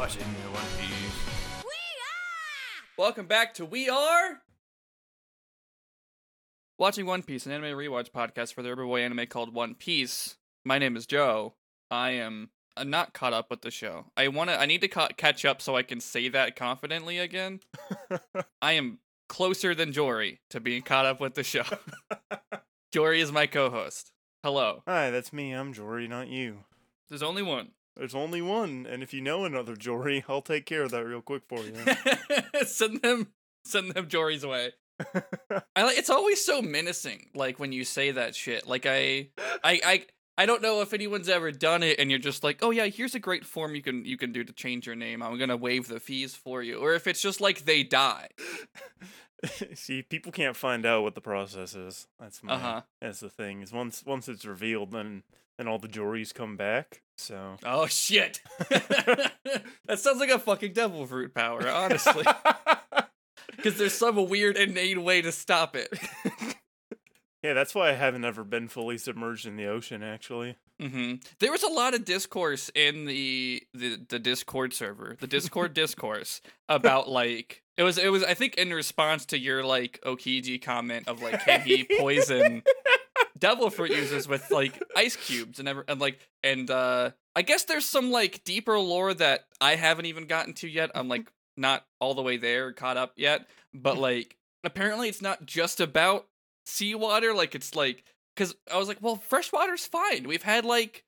Watching the One Piece. Welcome back to We Are Watching One Piece, an anime rewatch podcast for the Urban Boy anime called One Piece. My name is Joe. I am uh, not caught up with the show. I want to. I need to ca- catch up so I can say that confidently again. I am closer than Jory to being caught up with the show. Jory is my co-host. Hello. Hi, that's me. I'm Jory, not you. There's only one. There's only one, and if you know another Jory, I'll take care of that real quick for you. send them. Send them Jory's way. I like. It's always so menacing. Like when you say that shit. Like I, I, I. I don't know if anyone's ever done it and you're just like, "Oh yeah, here's a great form you can you can do to change your name. I'm going to waive the fees for you." Or if it's just like they die. See, people can't find out what the process is. That's my. Uh-huh. That's the thing. Is once once it's revealed, then then all the Jorys come back. So. Oh shit. that sounds like a fucking devil fruit power, honestly. Cuz there's some weird innate way to stop it. yeah, that's why I haven't ever been fully submerged in the ocean. Actually. hmm There was a lot of discourse in the, the the Discord server, the Discord discourse about like it was it was I think in response to your like Aokiji comment of like can he poison devil fruit users with like ice cubes and ever and like and uh I guess there's some like deeper lore that I haven't even gotten to yet. I'm like not all the way there caught up yet, but like apparently it's not just about seawater like it's like cuz I was like, well, freshwater's fine. We've had like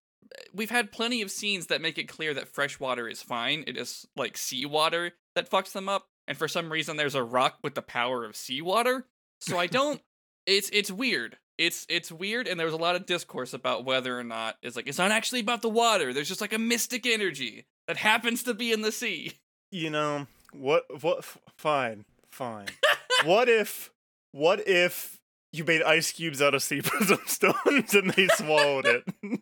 we've had plenty of scenes that make it clear that freshwater is fine. It is like seawater that fucks them up, and for some reason there's a rock with the power of seawater. So I don't it's it's weird. It's it's weird and there was a lot of discourse about whether or not it's like it's not actually about the water. There's just like a mystic energy that happens to be in the sea. You know what? What? f- Fine, fine. what if? What if you made ice cubes out of sea prism stones and they swallowed it?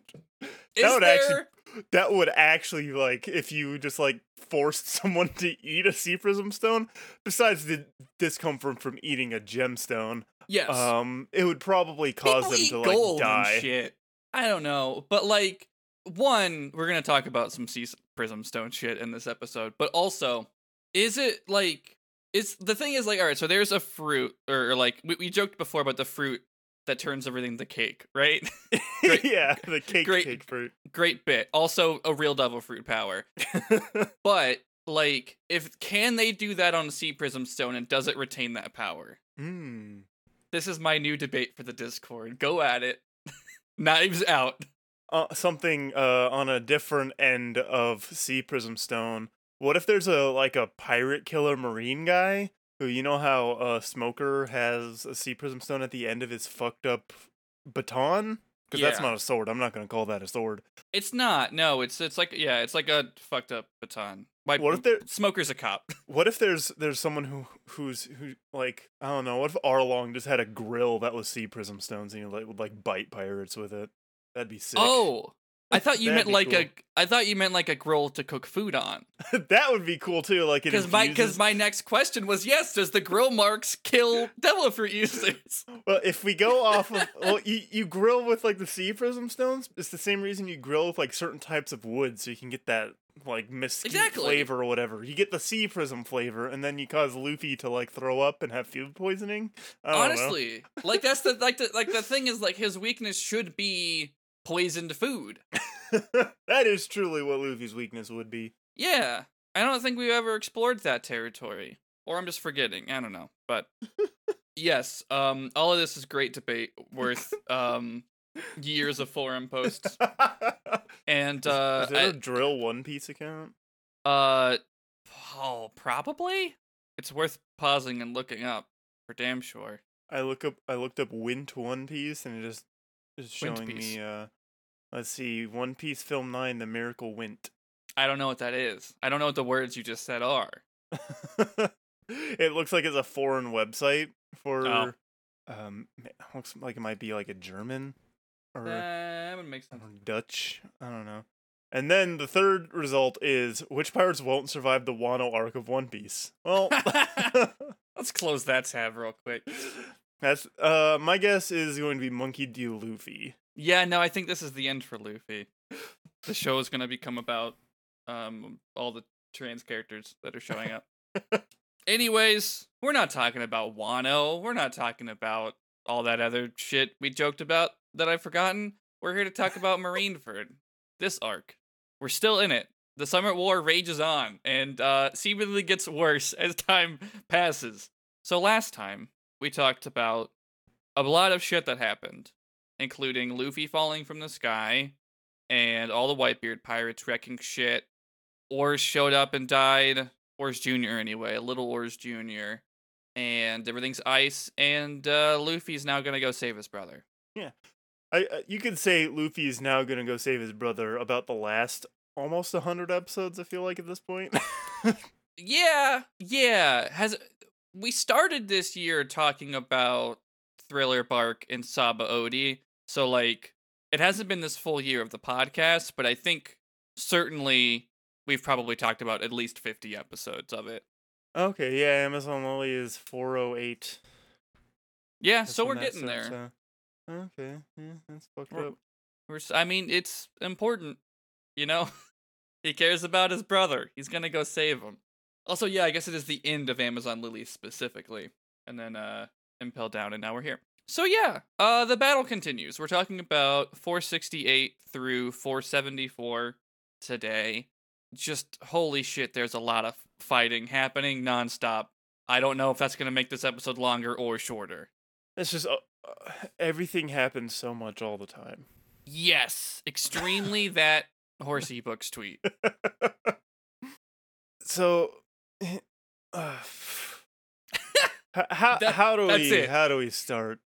Is That would there actually- that would actually like if you just like forced someone to eat a sea prism stone. Besides the discomfort from eating a gemstone, yes. um, it would probably cause People them to like die. shit. I don't know, but like one, we're gonna talk about some sea prism stone shit in this episode, but also, is it like is the thing is like all right? So there's a fruit, or, or like we, we joked before about the fruit that turns everything to cake, right? Great- yeah, the cake great- cake fruit. Great bit. Also, a real devil fruit power, but like, if can they do that on a sea prism stone, and does it retain that power? mm. This is my new debate for the Discord. Go at it. Knives out. uh, something uh, on a different end of Sea Prism Stone. What if there's a like a pirate killer marine guy who you know how uh, Smoker has a Sea Prism Stone at the end of his fucked up baton? Because that's not a sword. I'm not gonna call that a sword. It's not. No, it's it's like yeah, it's like a fucked up baton. Why What if there? Smoker's a cop? What if there's there's someone who who's who like I don't know. What if Arlong just had a grill that was Sea Prism Stones and he like would like bite pirates with it? That'd be sick. Oh, I thought you meant like a. I thought you meant like a grill to cook food on. that would be cool too. Like Because my because my next question was yes, does the grill marks kill devil fruit users? Well, if we go off of well, you, you grill with like the sea prism stones. It's the same reason you grill with like certain types of wood, so you can get that like mesquite Exactly. flavor or whatever. You get the sea prism flavor, and then you cause Luffy to like throw up and have food poisoning. I don't know. Honestly, like that's the like the like the thing is like his weakness should be poisoned food. that is truly what Luffy's weakness would be. Yeah, I don't think we've ever explored that territory, or I'm just forgetting. I don't know, but yes, um, all of this is great debate worth um years of forum posts, and uh, is there a I- drill One Piece account? uh, oh, probably it's worth pausing and looking up for damn sure. I look up. I looked up Wint One Piece, and it just Wint showing me. uh Let's see, One Piece Film Nine: The Miracle Wint. I don't know what that is. I don't know what the words you just said are. it looks like it's a foreign website for Oh. um looks like it might be like a German or, That would make sense. Dutch. I don't know. And then the third result is which pirates won't survive the Wano arc of One Piece. Well, Let's close that tab real quick. That's uh my guess is going to be Monkey D. Luffy. Yeah, no, I think this is the end for Luffy. The show is gonna become about um all the trans characters that are showing up. Anyways, we're not talking about Wano. We're not talking about all that other shit we joked about that I've forgotten. We're here to talk about Marineford. This arc. We're still in it. The Summit War rages on and uh, seemingly gets worse as time passes. So last time, we talked about a lot of shit that happened, including Luffy falling from the sky and all the Whitebeard pirates wrecking shit. Oars showed up and died. Oars Jr. anyway, Little Oars Jr. And everything's ice, and uh, Luffy's now gonna go save his brother. Yeah. I, uh, you could say Luffy is now gonna go save his brother about the last almost hundred episodes. I feel like at this point. Yeah, yeah. Has we started this year talking about Thriller Bark and Sabaody, so like it hasn't been this full year of the podcast, but I think certainly we've probably talked about at least fifty episodes of it. okay, yeah, Amazon Lily is four oh eight. Yeah, so we're getting there. uh, okay, yeah, that's fucked We're- up. We're, I mean, it's important, you know. he cares about his brother. He's gonna go save him. Also, yeah, I guess it is the end of Amazon Lily specifically, and then uh, Impel Down, and now we're here. So yeah, uh, the battle continues. We're talking about 468 through 474 today. Just holy shit, there's a lot of fighting happening nonstop. I don't know if that's gonna make this episode longer or shorter. It's just uh, uh, everything happens so much all the time. Yes, extremely that horse_ebooks tweet. so, uh, how That- how do we it. how do we start?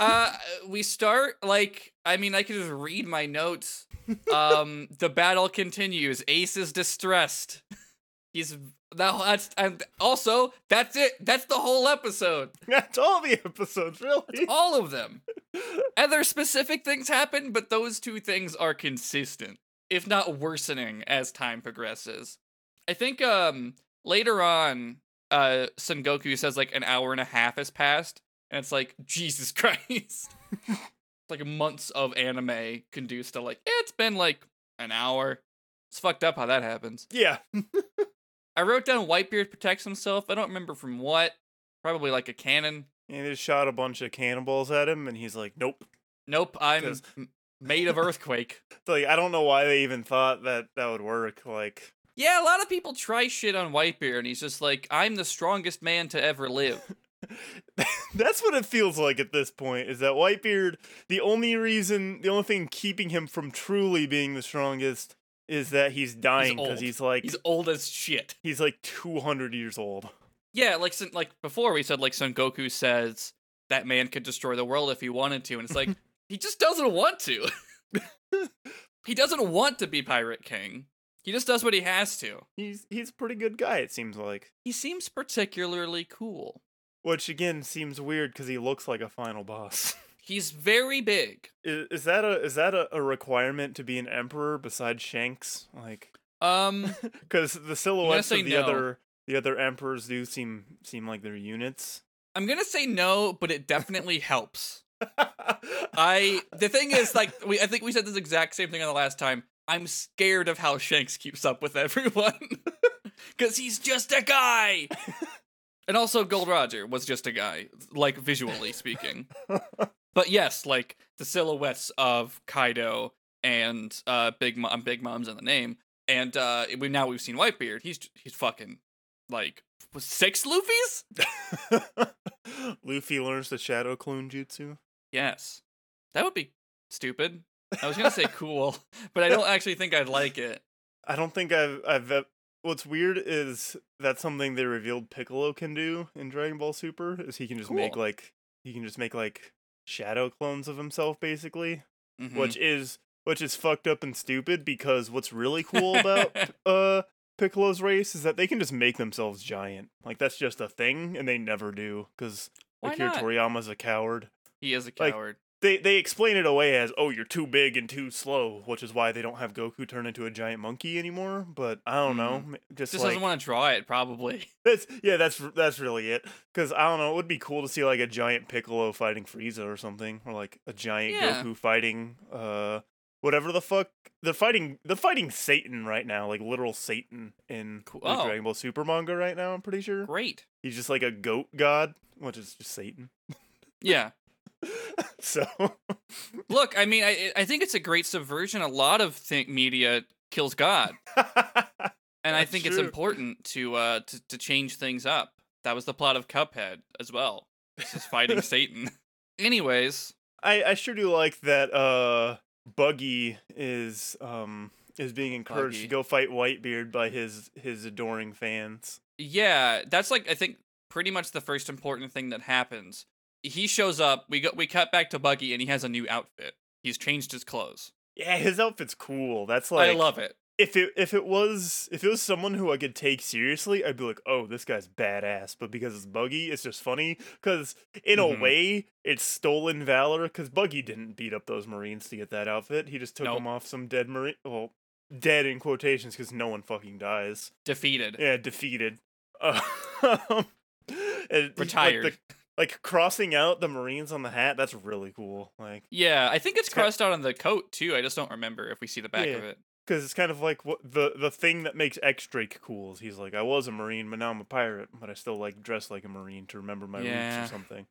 uh we start like i mean i could just read my notes. Um the battle continues. Ace is distressed. He's that that's and also that's it. That's the whole episode. That's all the episodes, really. that's all of them. Other specific things happen but those two things are consistent if not worsening as time progresses. I think um later on uh Sengoku says like an hour and a half has passed and it's like jesus christ like months of anime conduce to like it's been like an hour it's fucked up how that happens yeah. i wrote down whitebeard protects himself i don't remember from what probably like a cannon And they shot a bunch of cannonballs at him, and he's like, "Nope." nope I'm m- made of earthquake Like, I don't know why they even thought that that would work. Like, Yeah, a lot of people try shit on Whitebeard, and he's just like, I'm the strongest man to ever live. that's what it feels like at this point. Is that Whitebeard? The only reason, the only thing keeping him from truly being the strongest is that he's dying because old. he's, like He's old as shit. he's like two hundred years old. Yeah, like like before we said like Sengoku says that man could destroy the world if he wanted to, and it's like he just doesn't want to. he doesn't want to be Pirate King. He just does what he has to. He's he's a pretty good guy. It seems like. He seems particularly cool. Which again seems weird because he looks like a final boss. He's very big. Is, is that a is that a, a requirement to be an emperor besides Shanks? Like, Um, because the silhouettes of the no. other the other emperors do seem seem like they're units. I'm gonna say no, but it definitely helps. I the thing is like we I think we said this exact same thing on the last time. I'm scared of how Shanks keeps up with everyone cuz he's just a guy. and also Gold Roger was just a guy, like visually speaking. But yes, like the silhouettes of Kaido and uh Big Mom Big Mom's in the name and uh we now we've seen Whitebeard. He's he's fucking like six Luffy's? Luffy learns the Shadow Clone Jutsu. Yes. That would be stupid. I was gonna say cool, but I don't actually think I'd like it. I don't think I've I've. What's weird is that's something they revealed Piccolo can do in Dragon Ball Super. Is he can just make like he can just make like shadow clones of himself, basically. Mhm. which is which is fucked up and stupid because what's really cool about uh Piccolo's race is that they can just make themselves giant. Like that's just a thing, and they never do because Why Akira not? Toriyama's a coward. he is a coward. They they explain it away as oh you're too big and too slow, which is why they don't have Goku turn into a giant monkey anymore. But I don't know, m- just, Just like doesn't want to draw it, probably. that's yeah that's that's really it. Because I don't know, it would be cool to see like a giant Piccolo fighting Frieza or something, or like a giant Yeah. Goku fighting uh whatever the fuck they're fighting. They're fighting Satan right now, like literal Satan in Cool. Oh. Dragon Ball Super manga right now. I'm pretty sure Great. he's just like a goat god, which is just Satan. Yeah. so Look, I mean, I I think it's a great subversion. A lot of think media kills God, and I think it's important to uh to, to change things up. That was the plot of Cuphead as well. This is fighting Satan. Anyways, I I sure do like that. Uh, Buggy is um is being encouraged Buggy. to go fight Whitebeard by his his adoring fans. yeah, that's like I think pretty much the first important thing that happens. He shows up. We go. We cut back to Buggy, and he has a new outfit. He's changed his clothes. Yeah, his outfit's cool. That's like I love it. if it if it was if it was someone who I could take seriously, I'd be like, oh, this guy's badass. But because it's Buggy, it's just funny. Because in Mhm. a way, it's stolen valor. Because Buggy didn't beat up those Marines to get that outfit. He just took Nope. them off some dead Marine. Well, dead in quotations because no one fucking dies. Defeated. Yeah, defeated. Uh, and, like, the- Retired. Like, crossing out the Marines on the hat. That's really cool. Like. Yeah, I think it's It's kind- crossed out on the coat too. I just don't remember if we see the back Yeah. of it. because it's kind of like what the the thing that makes X Drake cool is he's like I was a marine but now I'm a pirate but I still like dress like a marine to remember my roots or something.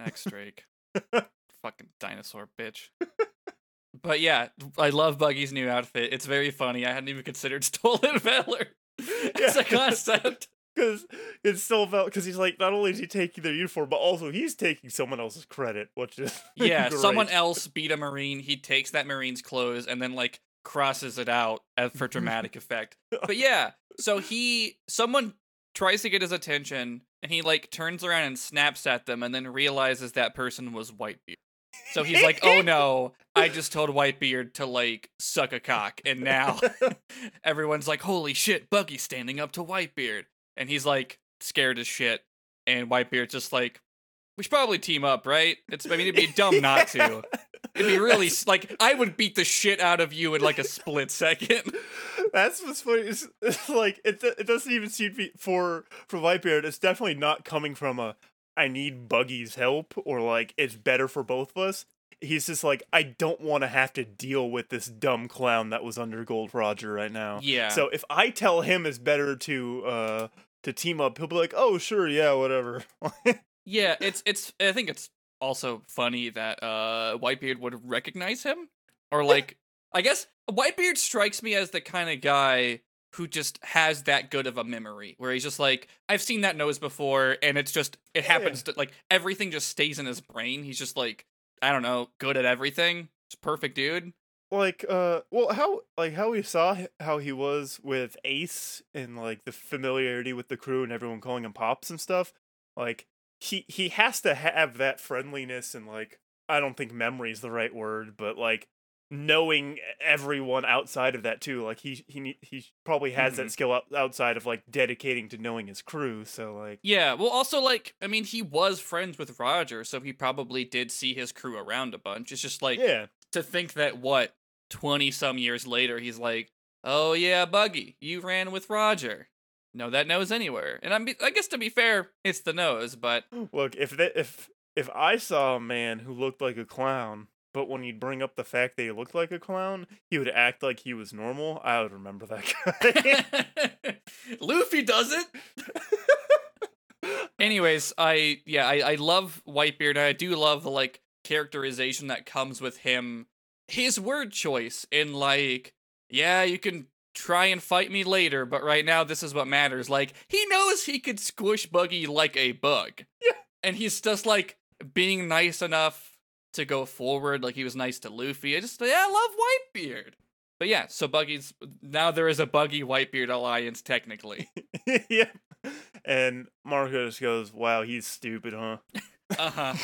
X Drake. Fucking dinosaur bitch. But yeah, I love Buggy's new outfit. It's very funny. I hadn't even considered stolen valor as a concept. Because it's still about because he's like not only is he taking their uniform but also he's taking someone else's credit, which is Yeah, someone else beat a marine. He takes that marine's clothes and then like crosses it out for dramatic effect. But yeah, so he someone tries to get his attention and he like turns around and snaps at them and then realizes that person was Whitebeard. So he's like, "Oh no, I just told Whitebeard to like suck a cock and now everyone's like, "Holy shit, Buggy's standing up to Whitebeard." And he's like scared as shit and Whitebeard's just like, "We should probably team up, right? It's I mean it'd be dumb not to." It'd be really s- like I would beat the shit out of you in like a split second. That's what's funny. It's, it's like it, it doesn't even seem to be for for Whitebeard. It's definitely not coming from a I need Buggy's help or like it's better for both of us. He's just like I don't want to have to deal with this dumb clown that was under Gold Roger right now. Yeah. So if I tell him it's better to uh to team up, he'll be like, oh sure, yeah, whatever. yeah, it's it's I think it's also funny that uh Whitebeard would recognize him or like I guess Whitebeard strikes me as the kind of guy who just has that good of a memory where he's just like I've seen that nose before and it's just it Yeah. happens to like everything just stays in his brain. He's just like I don't know, good at everything. Just perfect dude. like uh well how like how we saw how he was with ace and like the familiarity with the crew and everyone calling him pops and stuff like he he has to have that friendliness and like i don't think memory is the right word but like knowing everyone outside of that too like he he he probably has Mhm. that skill out, outside of like dedicating to knowing his crew so like Yeah, well, also like I mean, he was friends with Roger, so he probably did see his crew around a bunch. It's just like yeah to think that what twenty some years later, he's like, "Oh yeah, Buggy, you ran with Roger." No, that nose anywhere, and I'm I guess to be fair, it's the nose, but Look, if that if if I saw a man who looked like a clown, but when you'd bring up the fact that he looked like a clown, he would act like he was normal, I would remember that guy. Luffy does it. Anyways, I yeah, I, I love Whitebeard. and I do love the like characterization that comes with him. His word choice in like, yeah, you can try and fight me later, but right now this is what matters. Like he knows he could squish Buggy like a bug. Yeah. And he's just like being nice enough to go forward, like he was nice to Luffy. I just yeah, I love Whitebeard. But yeah, so Buggy's now there is a Buggy Whitebeard alliance technically. yeah. And Marco just goes, Wow, he's stupid, huh? Uh huh.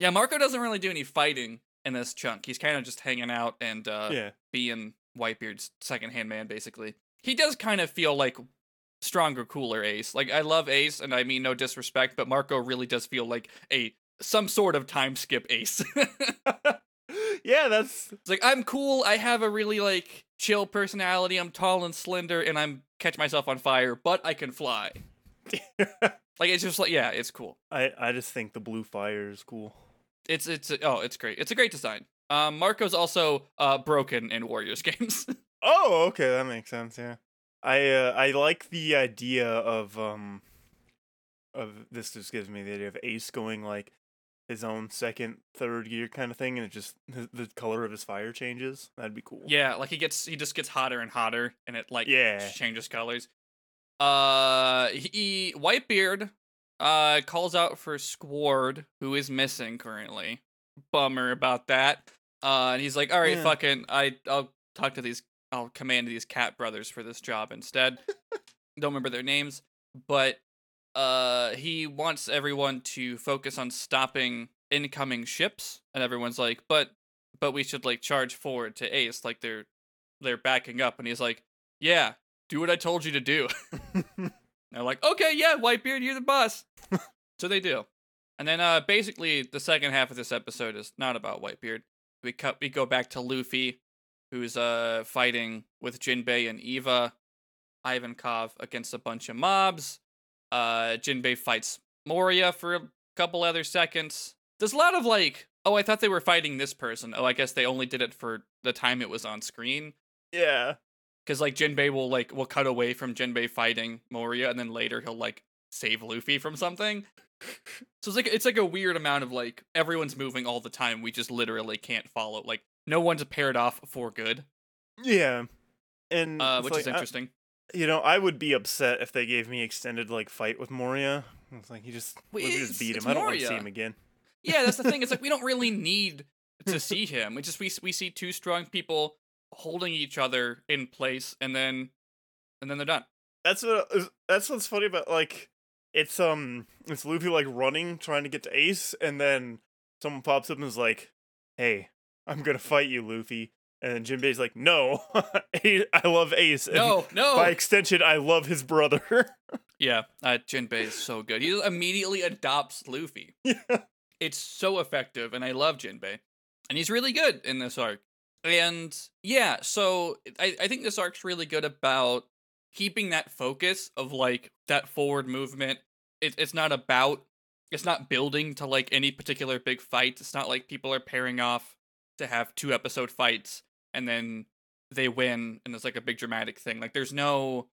yeah, Marco doesn't really do any fighting in this chunk. He's kind of just hanging out and uh, yeah. being Whitebeard's second-hand man, basically. He does kind of feel like stronger, cooler Ace. Like I love Ace, and I mean no disrespect, but Marco really does feel like a some sort of time skip Ace. yeah, that's It's like I'm cool. I have a really like chill personality. I'm tall and slender, and I'm catch myself on fire, but I can fly. Like it's just like yeah, it's cool. I, I just think the blue fire is cool. It's it's oh, it's great. It's a great design. Um, Marco's also uh broken in Warriors games. Oh, okay, that makes sense. Yeah, I uh, I like the idea of um of this. Just gives me the idea of Ace going like his own second, third gear kind of thing, and it just the, the color of his fire changes. That'd be cool. yeah, like he gets he just gets hotter and hotter, and it like Yeah. changes colors. Uh, he Whitebeard uh calls out for Squard, who is missing currently. Bummer about that. Uh, and he's like, all right, Yeah. fucking, I I'll talk to these, I'll command these cat brothers for this job instead. Don't remember their names, but uh, he wants everyone to focus on stopping incoming ships, and everyone's like, but but we should like charge forward to Ace, like they're they're backing up, and he's like, yeah, do what I told you to do. They're like, okay, yeah, Whitebeard, you're the boss. so they do. And then uh basically the second half of this episode is not about Whitebeard. We cut we go back to Luffy, who's uh fighting with Jinbei and Eva, Ivankov against a bunch of mobs. Uh Jinbei fights Moria for a couple other seconds. There's a lot of like, oh, I thought they were fighting this person. Oh, I guess they only did it for the time it was on screen yeah. because like Jinbei will like will cut away from Jinbei fighting Moria, and then later he'll like save Luffy from something. So it's like it's like a weird amount of like everyone's moving all the time. We just literally can't follow. Like no one's paired off for good, Yeah. And uh, which like, is interesting. You know, I would be upset if they gave me extended like fight with Moria. It's like you just Well, it's- just beat him. I don't want to see him again. yeah, that's the thing. It's like we don't really need to see him. We just we we see two strong people holding each other in place, and then and then they're done. That's what is- that's what's funny about like it's um it's Luffy like running trying to get to Ace and then someone pops up and is like, "Hey, I'm gonna fight you, Luffy." And then Jinbei's like, "No, I love Ace. and No, no. By extension, I love his brother." Yeah, uh, Jinbei is so good. He immediately adopts Luffy. yeah. It's so effective, and I love Jinbei, and he's really good in this arc. And yeah, so I I think this arc's really good about keeping that focus of like that forward movement. It, it's not about it's not building to like any particular big fight. It's not like people are pairing off to have two episode fights and then they win and it's like a big dramatic thing. Like there's no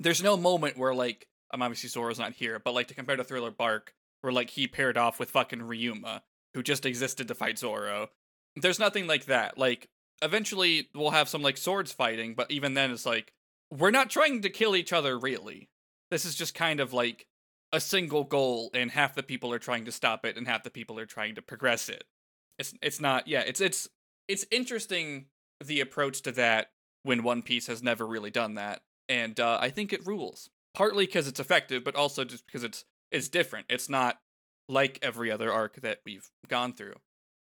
there's no moment where like I'm obviously Zoro's not here, but like to compare to Thriller Bark, where like he paired off with fucking Ryuma, who just existed to fight Zoro. There's nothing like that. Like eventually we'll have some like swords fighting, but even then it's like we're not trying to kill each other really. This is just kind of like a single goal and half the people are trying to stop it and half the people are trying to progress it. It's it's not yeah, it's it's it's interesting the approach to that when One Piece has never really done that. And uh, I think it rules. Partly because it's effective, but also just because it's it's different. It's not like every other arc that we've gone through.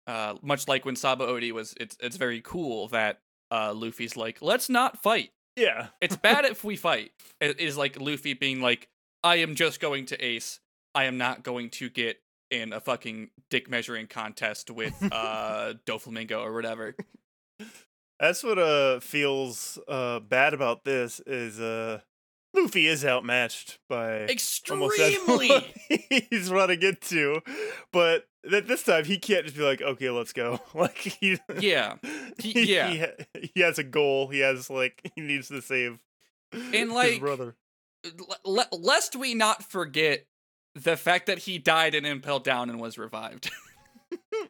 Uh, much like when Sabaody was, it's it's very cool that uh, Luffy's like, let's not fight. Yeah. It's bad if we fight. It is like Luffy being like, I am just going to Ace. I am not going to get in a fucking dick measuring contest with uh Doflamingo or whatever. That's what uh feels uh bad about this is uh Luffy is outmatched by Extremely. he's running into, but th- this time he can't just be like, okay, let's go. Like he, Yeah. he, yeah. he, ha- he has a goal. He has like he needs to save And, his like, brother. L- le- lest we not forget the fact that he died and Impel Down and was revived.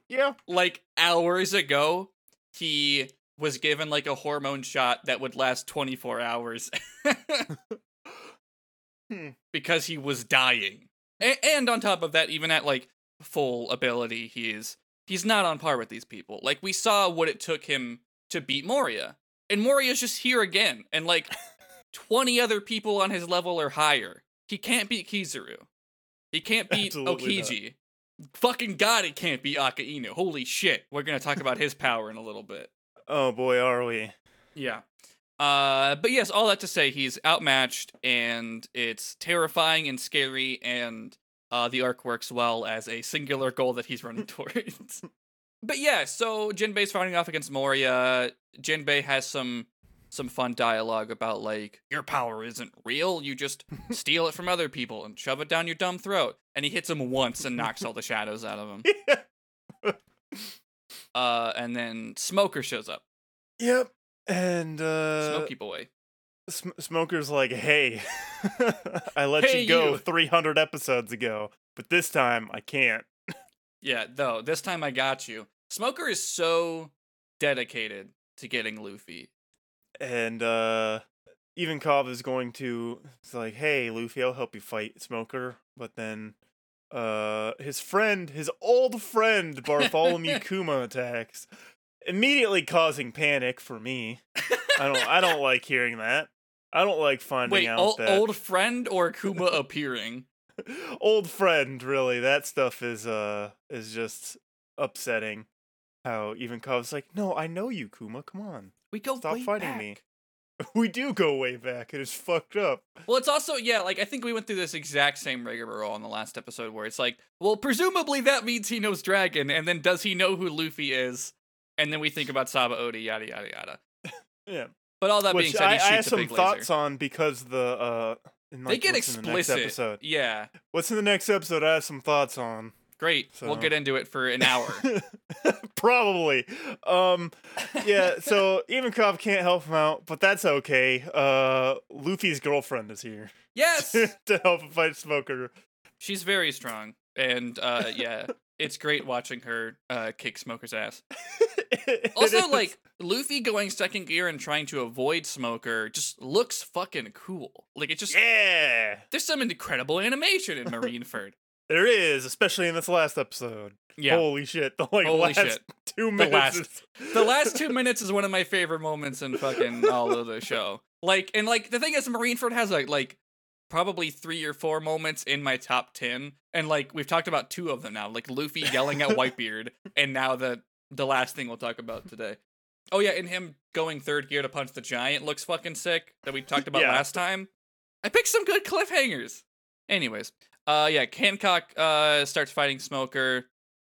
Yeah, like hours ago, he was given like a hormone shot that would last 24 hours Hmm. because he was dying. A- and on top of that, even at like full ability, he is he's not on par with these people. Like we saw what it took him to beat Moria. And Moria's just here again and like 20 other people on his level or higher. He can't beat Kizaru. He can't beat Absolutely not. Aokiji. Fucking god, he can't beat Akainu. Holy shit. We're gonna talk about his power in a little bit. Oh boy, are we? Yeah. Uh, but yes, all that to say, he's outmatched, and it's terrifying and scary, and uh, the arc works well as a singular goal that he's running towards. but yeah, so Jinbei's fighting off against Moria. Jinbei has some some fun dialogue about like your power isn't real. You just steal it from other people and shove it down your dumb throat. And he hits him once and knocks all the shadows out of him. Uh, and then Smoker shows up. Yep. And uh Smoky boy. Sm- Smoker's like, "Hey, I let Hey, you go you." 300 episodes ago, but this time I can't." Yeah, though this time I got you. Smoker is so dedicated to getting Luffy. And uh Ivankov is going to it's like, "Hey, Luffy, I'll help you fight Smoker." But then uh his friend, his old friend Bartholomew Kuma attacks, immediately causing panic for me. I don't I don't like hearing that. I don't like finding Wait, out ol- that old friend or Kuma appearing? old friend really that stuff is uh is just upsetting how even Kov's like no i know you kuma come on We go Stop fighting me. we do go way back and it's fucked up Well, it's also yeah, like I think we went through this exact same rigmarole in the last episode where it's like, well, presumably that means he knows Dragon, and then does he know who Luffy is? And then we think about Sabaody, yada yada yada. yeah But all that being said, I, he I have some big thoughts laser. on because the uh in, They get what's in the next explicit. episode Yeah, what's in the next episode i have some thoughts on great. We'll get into it for an hour. Probably. Um yeah, so Ivankov can't help him out, but that's okay. Uh Luffy's girlfriend is here yes, to help him fight Smoker. she's very strong, and uh, yeah, it's great watching her uh, kick Smoker's ass. Also, is- like Luffy going second gear and trying to avoid Smoker just looks fucking cool. Like it just Yeah. there's some incredible animation in Marineford. There is, especially in this last episode. Yeah. Holy shit. The like Holy last shit. two minutes. last- is- the last two minutes is one of my favorite moments in fucking all of the show. Like, and like the thing is, Marineford has like like probably three or four moments in my top ten, and like we've talked about two of them now, like Luffy yelling at Whitebeard, and now the the last thing we'll talk about today. Oh yeah, and him going third gear to punch the giant looks fucking sick that we talked about Yeah. last time. I picked some good cliffhangers. Anyways, uh yeah, Hancock uh starts fighting Smoker.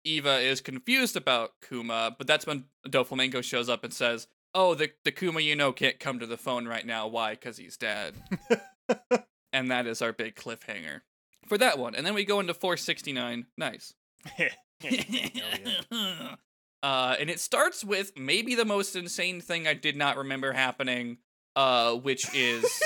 Eva is confused about Kuma, but that's when Doflamingo shows up and says, "Oh, the the Kuma you know can't come to the phone right now. Why? Because he's dead." and that is our big cliffhanger for that one. And then we go into 469. Nice. Yeah. uh, and it starts with maybe the most insane thing I did not remember happening, uh, which is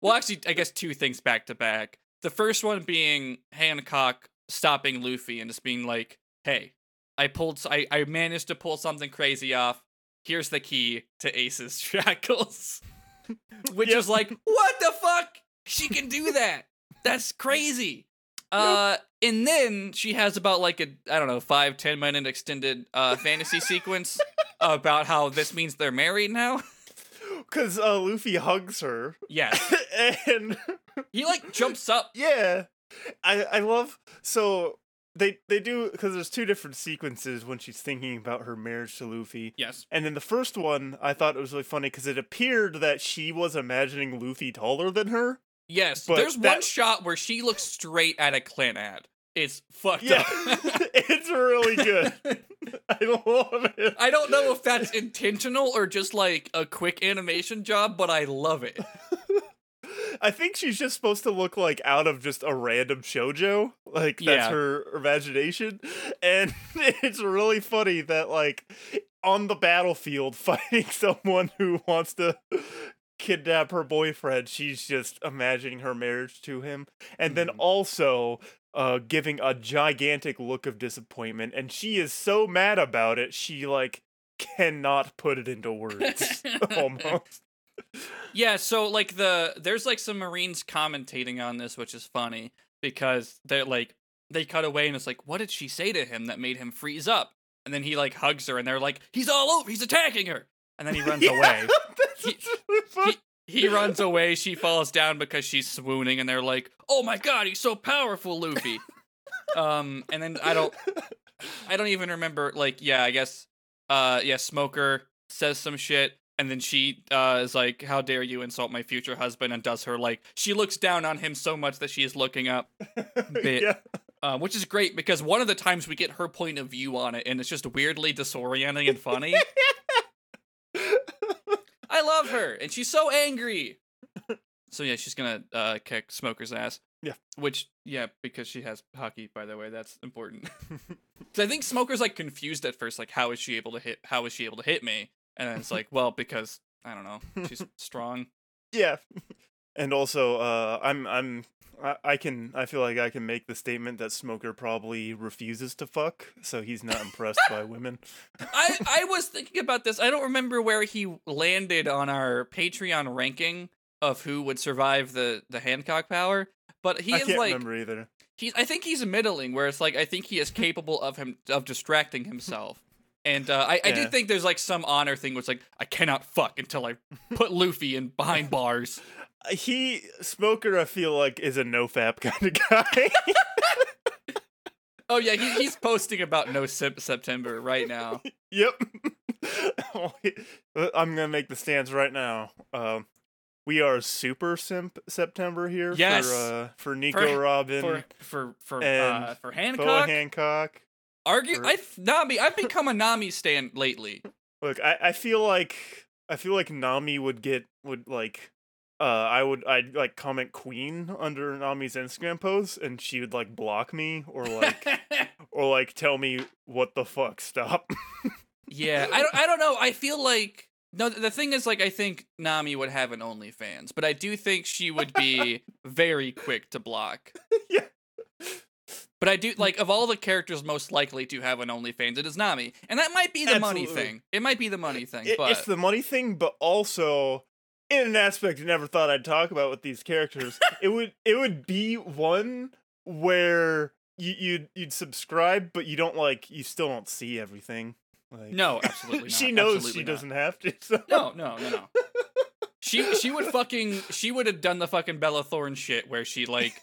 well, actually, I guess two things back to back. The first one being Hancock stopping Luffy and just being like, "Hey, I pulled, I, I managed to pull something crazy off. Here's the key to Ace's shackles." Which Yep. is like, what the fuck? She can do that. That's crazy. Uh, and then she has about like a I don't know five ten minute extended uh fantasy sequence about how this means they're married now. Cause uh, Luffy hugs her, Yes, and he like jumps up. yeah, I I love so they they do because there's two different sequences when she's thinking about her marriage to Luffy. Yes, And in the first one, I thought it was really funny because it appeared that she was imagining Luffy taller than her. yes. But There's one shot where she looks straight at a Clint ad. It's fucked Yeah, up. it's really good. I love it. I don't know if that's intentional or just like a quick animation job, but I love it. I think she's just supposed to look like out of just a random shojo. Like that's Yeah. her imagination. And it's really funny that like on the battlefield fighting someone who wants to kidnap her boyfriend, she's just imagining her marriage to him. And then Mhm. also uh giving a gigantic look of disappointment and she is so mad about it, she like cannot put it into words almost. Yeah, so like the there's like some Marines commentating on this, which is funny because they're like they cut away and it's like, what did she say to him that made him freeze up? And then he like hugs her and they're like, he's all over, he's attacking her. And then he runs Yeah, away. He- really funny. He runs away, she falls down because she's swooning, and they're like, Oh my god, he's so powerful, Luffy. um, and then I don't I don't even remember like, yeah, I guess uh yeah, Smoker says some shit and then she uh is like, How dare you insult my future husband and does her like she looks down on him so much that she is looking up. bit. Yeah. Uh, which is great because one of the times we get her point of view on it and it's just weirdly disorienting and funny. I love her and she's so angry. So yeah, she's gonna uh kick Smoker's ass. Yeah. Which yeah, because she has haki. By the way, that's important. so I think Smoker's like confused at first, like how is she able to hit? How is she able to hit me? And then it's like, well, because I don't know, she's strong. Yeah. And also, uh, I'm I'm I, I can I feel like I can make the statement that Smoker probably refuses to fuck, so he's not impressed by women. I I was thinking about this. I don't remember where he landed on our Patreon ranking of who would survive the the Hancock power, but he I is can't like remember either. he's I think he's middling where it's like I think he is capable of him of distracting himself. And uh, I, I do think there's like some honor thing it's like I cannot fuck until I put Luffy in behind bars. He Smoker, I feel like, is a no fap kind of guy. Oh yeah, he, he's posting about no Sep- September right now. yep. I'm gonna make the stance right now. Um, we are super simp September here Yes. for uh, for Nico For- Robin, For for for uh, for Boa Hancock. Argue, for- I Nami. I've become a Nami stan lately. Look, I, I feel like I feel like Nami would get would like uh I would I'd like comment queen under Nami's Instagram post and she would like block me or like or like tell me what the fuck stop. yeah, I don't. I don't know. I feel like no. The thing is, like, I think Nami would have an OnlyFans, but I do think she would be very quick to block. yeah. But I do like of all the characters most likely to have an OnlyFans, it is Nami, and that might be the money thing. It might be the money thing, It, but it's the money thing, but also in an aspect I never thought I'd talk about with these characters, it would it would be one where you you'd you'd subscribe, but you don't like you still don't see everything. Like no, absolutely not. she knows Absolutely she not. doesn't have to. So. No, no, no, no. She she would fucking she would have done the fucking Bella Thorne shit where she like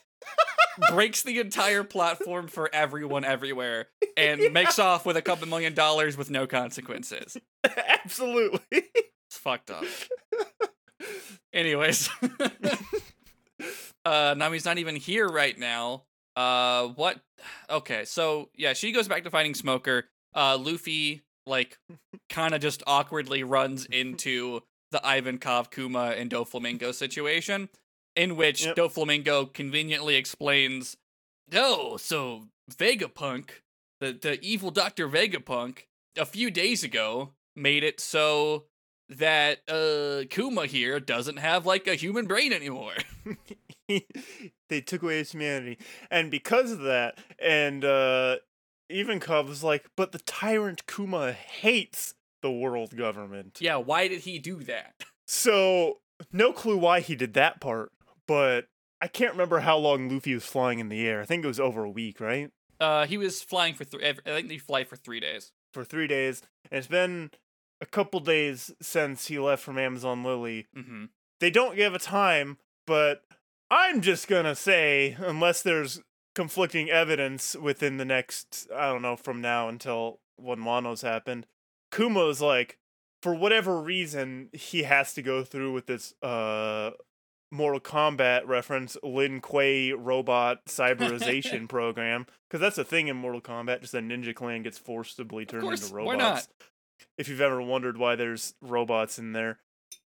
breaks the entire platform for everyone everywhere and makes off with a couple million dollars with no consequences. Absolutely. It's fucked up. Anyways, uh Nami's not even here right now. Uh what? Okay, so yeah, she goes back to fighting Smoker. Uh Luffy like kind of just awkwardly runs into the Ivankov, Kuma, and Doflamingo situation, in which Yep. Doflamingo conveniently explains, "Oh, so Vegapunk, the the evil Doctor Vegapunk, a few days ago made it so that uh Kuma here doesn't have like a human brain anymore." they took away his humanity. And because of that, and uh Ivankov was like, but the tyrant Kuma hates the world government. yeah, why did he do that? So no clue why he did that part, but I can't remember how long Luffy was flying in the air. I think it was over a week, right? Uh, he was flying for three. I think he fly for three days. For three days. And it's been a couple days since he left from Amazon Lily. Mm-hmm. They don't give a time, but I'm just gonna say, unless there's conflicting evidence within the next, I don't know, from now until when Wano's happened, Kuma's like, for whatever reason, he has to go through with this uh Mortal Kombat reference, Lin Kuei robot cyberization program. Because that's a thing in Mortal Kombat, just a ninja clan gets forcibly turned course, into why robots. not? If you've ever wondered why there's robots in there.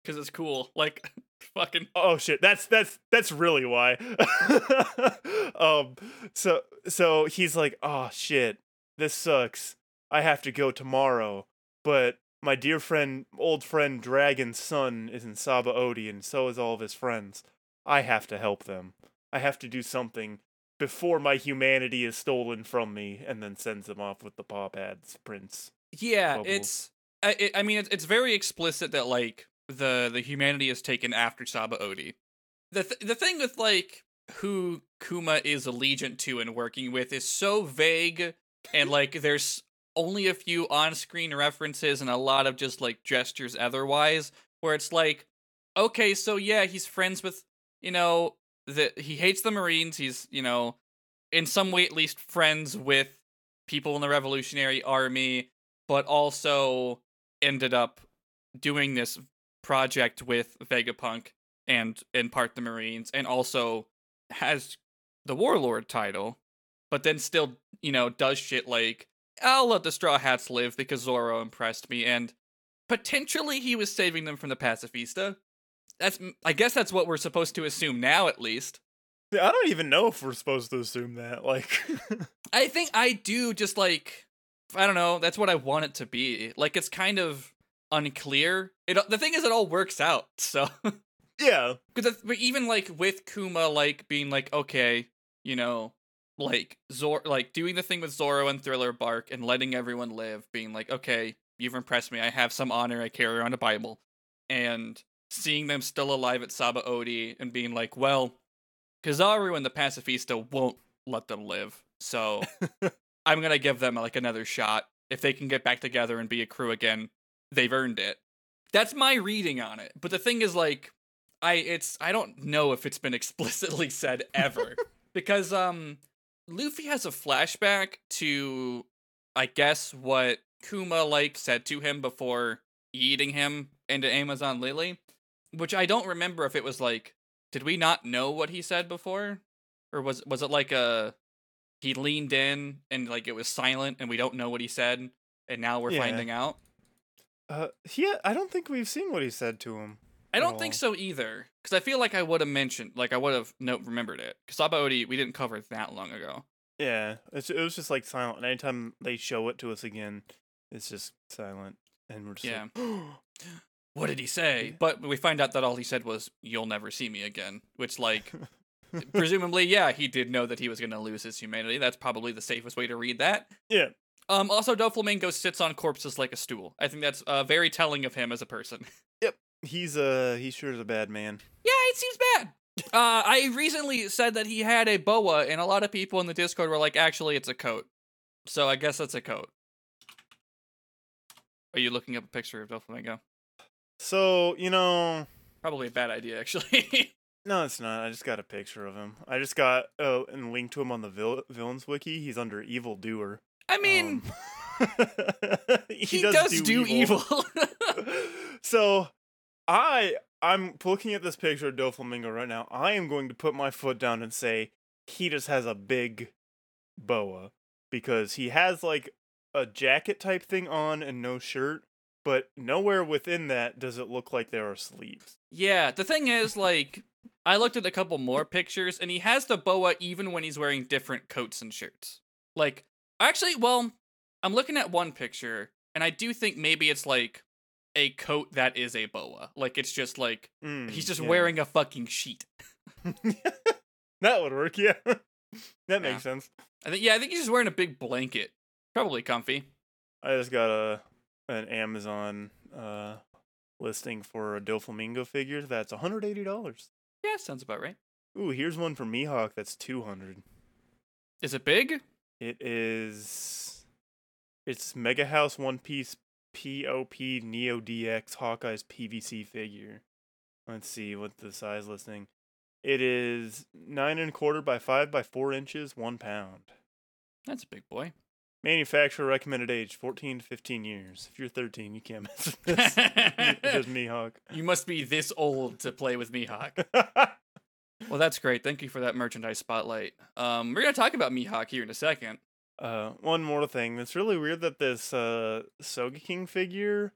Because it's cool. Like, fucking. Oh shit, that's that's that's really why. um so so he's like, "Oh shit. This sucks. I have to go tomorrow." But my dear friend, old friend Dragon's son is in Sabaody and so is all of his friends. I have to help them. I have to do something before my humanity is stolen from me and then sends them off with the paw pads prince. Yeah, Bubbles. it's. I, it, I mean, it's, it's very explicit that like the the humanity is taken after Sabaody. The th- the thing with like who Kuma is allegiant to and working with is so vague, and like there's only a few on screen references and a lot of just like gestures otherwise. Where it's like, okay, so yeah, he's friends with you know that he hates the Marines. He's you know in some way at least friends with people in the Revolutionary Army but also ended up doing this project with Vegapunk and in part the Marines, and also has the Warlord title, but then still, you know, does shit like I'll let the Straw Hats live because Zoro impressed me, and potentially he was saving them from the Pacifista. That's I guess that's what we're supposed to assume now, at least. I don't even know if we're supposed to assume that. Like, I think I do just like I don't know, that's what I want it to be. Like it's kind of unclear. It the thing is it all works out. So yeah, Because but even like with Kuma, like being like, okay, you know, like Zor, like doing the thing with Zoro and Thriller Bark and letting everyone live, being like, okay, you've impressed me. I have some honor. I carry around a Bible, and seeing them still alive at Sabaody and being like, well, Kizaru and the Pacifista won't let them live, so I'm gonna give them like another shot. If they can get back together and be a crew again, they've earned it. That's my reading on it. But the thing is, like, I it's I don't know if it's been explicitly said ever because um Luffy has a flashback to I guess what Kuma like said to him before eating him into Amazon Lily, which I don't remember if it was like did we not know what he said before or was was it like a he leaned in and like it was silent and we don't know what he said and now we're Yeah. finding out. uh, he I don't think we've seen what he said to him. I don't think so either, because I feel like I would have mentioned, like I would have no remembered it. Because Sabaody, we didn't cover it that long ago. Yeah, it's, it was just like silent. And anytime they show it to us again, it's just silent, and we're just Yeah. like, What did he say? But we find out that all he said was, "You'll never see me again," which, like, presumably, yeah, he did know that he was going to lose his humanity. That's probably the safest way to read that. yeah. Um, also, Doflamingo sits on corpses like a stool. I think that's uh, very telling of him as a person. He's uh he sure is a bad man. Yeah, it seems bad. Uh, I recently said that he had a boa, and a lot of people in the Discord were like, "Actually, it's a coat." So I guess that's a coat. Are you looking up a picture of Doflamingo? So you know, Probably a bad idea, actually. no, it's not. I just got a picture of him. I just got uh, and link to him on the vil- villains wiki. He's under evil doer. I mean, Um, he, does, do, evil. so I I'm looking at this picture of Doflamingo right now. I am going to put my foot down and say he just has a big boa because he has like a jacket type thing on and no shirt, but nowhere within that does it look like there are sleeves. yeah, the thing is, like, I looked at a couple more pictures, and he has the boa even when he's wearing different coats and shirts. Like, actually, well, I'm looking at one picture, and I do think maybe it's like a coat that is a boa. Like, it's just like Mm, he's just yeah. wearing a fucking sheet. that would work, yeah. that makes Yeah. sense. I think, yeah, I think he's just wearing a big blanket. Probably comfy. I just got a an Amazon uh listing for a Doflamingo figure that's $180. Yeah, sounds about right. Ooh, here's one for Mihawk that's 200. Is it big? It is it's Mega House One Piece POP Neo DX Hawkeye's PVC figure. Let's see what the size listing. It is nine and a quarter by five by four inches, one pound. That's a big boy. Manufacturer recommended age 14 to 15 years. If you're 13, you can't mess with this. Just Mihawk. You must be this old to play with Mihawk. Well, that's great. Thank you for that merchandise spotlight. Um, we're gonna talk about Mihawk here in a second. Uh, one more thing. It's really weird that this uh Sogeking figure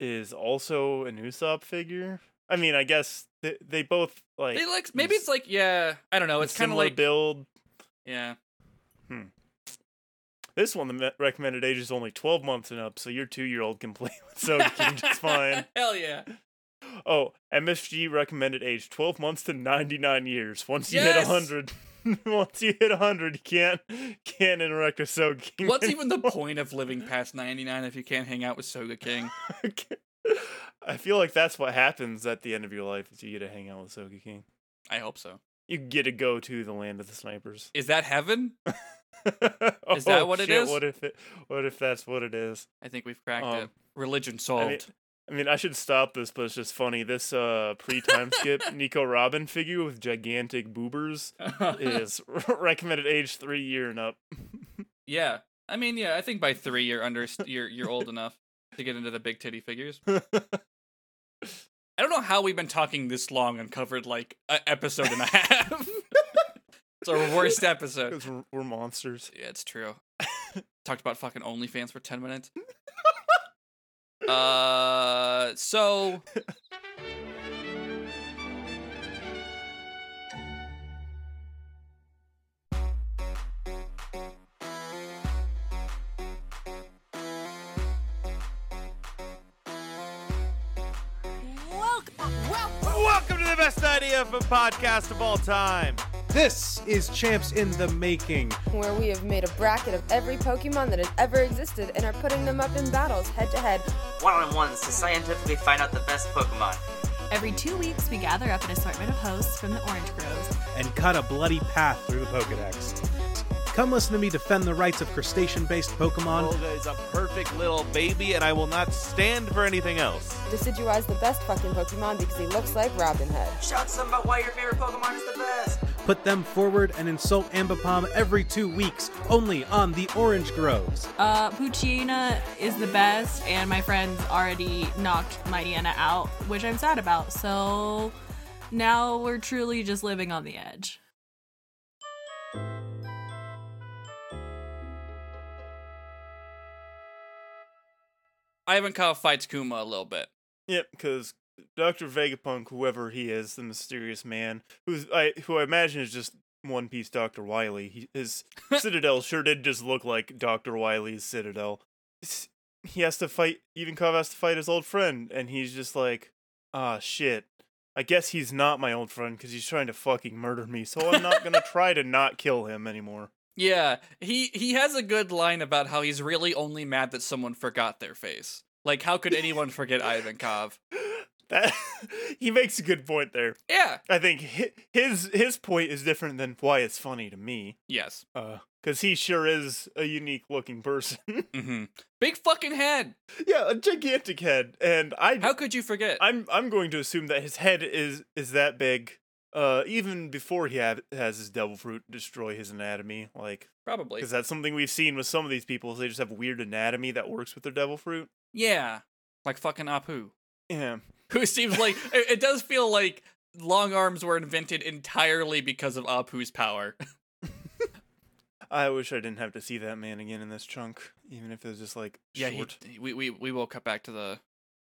is also an Usopp figure. I mean, I guess they, they both like They like maybe it's like yeah, I don't know. It's kind of like build. yeah. Hmm. This one, the recommended age is only 12 months and up, so your two year old can play with Sogeking just fine. Hell yeah. Oh, MSG recommended age 12 months to 99 years. Once you Yes! hit 100, once you hit 100, you can't can't interact with Sogeking. What's even the point of living past 99 if you can't hang out with Sogeking? I feel like that's what happens at the end of your life is you get to hang out with Sogeking. I hope so. You get to go to the land of the snipers. Is that heaven? is that what it is? What if it? What if that's what it is? I think we've cracked Um, it. Religion I solved. mean, I mean, I should stop this, but it's just funny. This uh pre-time skip Nico Robin figure with gigantic boobers is recommended age three year and up. yeah. I mean, yeah. I think by three you're under you're you're old enough to get into the big titty figures. I don't know how we've been talking this long and covered like an episode and a half. it's our worst episode. we're, we're monsters. Yeah, it's true. Talked about fucking OnlyFans for 10 minutes. Uh, so. Welcome to the best idea of a podcast of all time. This is Champs in the Making. where we have made a bracket of every Pokemon that has ever existed and are putting them up in battles head to head. one-on-ones to scientifically find out the best Pokemon. Every two weeks, we gather up an assortment of hosts from the Orange Groves. and cut a bloody path through the Pokedex. Come listen to me defend the rights of crustacean based Pokemon. Olga is a perfect little baby, and I will not stand for anything else. Decidueye is the best fucking Pokemon because he looks like Robin Hood. Shout some about why your favorite Pokemon is the best. Put them forward and insult Ambipom every two weeks, only on the Orange Groves. Uh, Poochyena is the best, and my friends already knocked Mightyena out, which I'm sad about. So now we're truly just living on the edge. Ivankov fights Kuma a little bit. Yep, because Doctor Vegapunk, whoever he is, the mysterious man, who's I who I imagine is just One Piece Doctor Wily. He, his citadel sure did just look like Doctor Wily's citadel. It's- he has to fight. Ivankov has to fight his old friend, and he's just like, ah, shit. I guess he's not my old friend because he's trying to fucking murder me. So I'm not gonna try to not kill him anymore. Yeah, he he has a good line about how he's really only mad that someone forgot their face. Like, how could anyone forget Ivankov? That he makes a good point there. Yeah. I think his his point is different than why it's funny to me. Yes. Uh, cause he sure is a unique looking person. mm-hmm. Big fucking head. yeah, a gigantic head, and I How could you forget? I'm I'm going to assume that his head is is that big. Uh, even before he have, has his devil fruit destroy his anatomy, like Probably. because that's something we've seen with some of these people. Is they just have weird anatomy that works with their devil fruit. Yeah. Like fucking Apoo. Yeah, Who seems like it, it does feel like long arms were invented entirely because of Apoo's power. I wish I didn't have to see that man again in this chunk, even if it was just like yeah, he, we, we we will cut back to the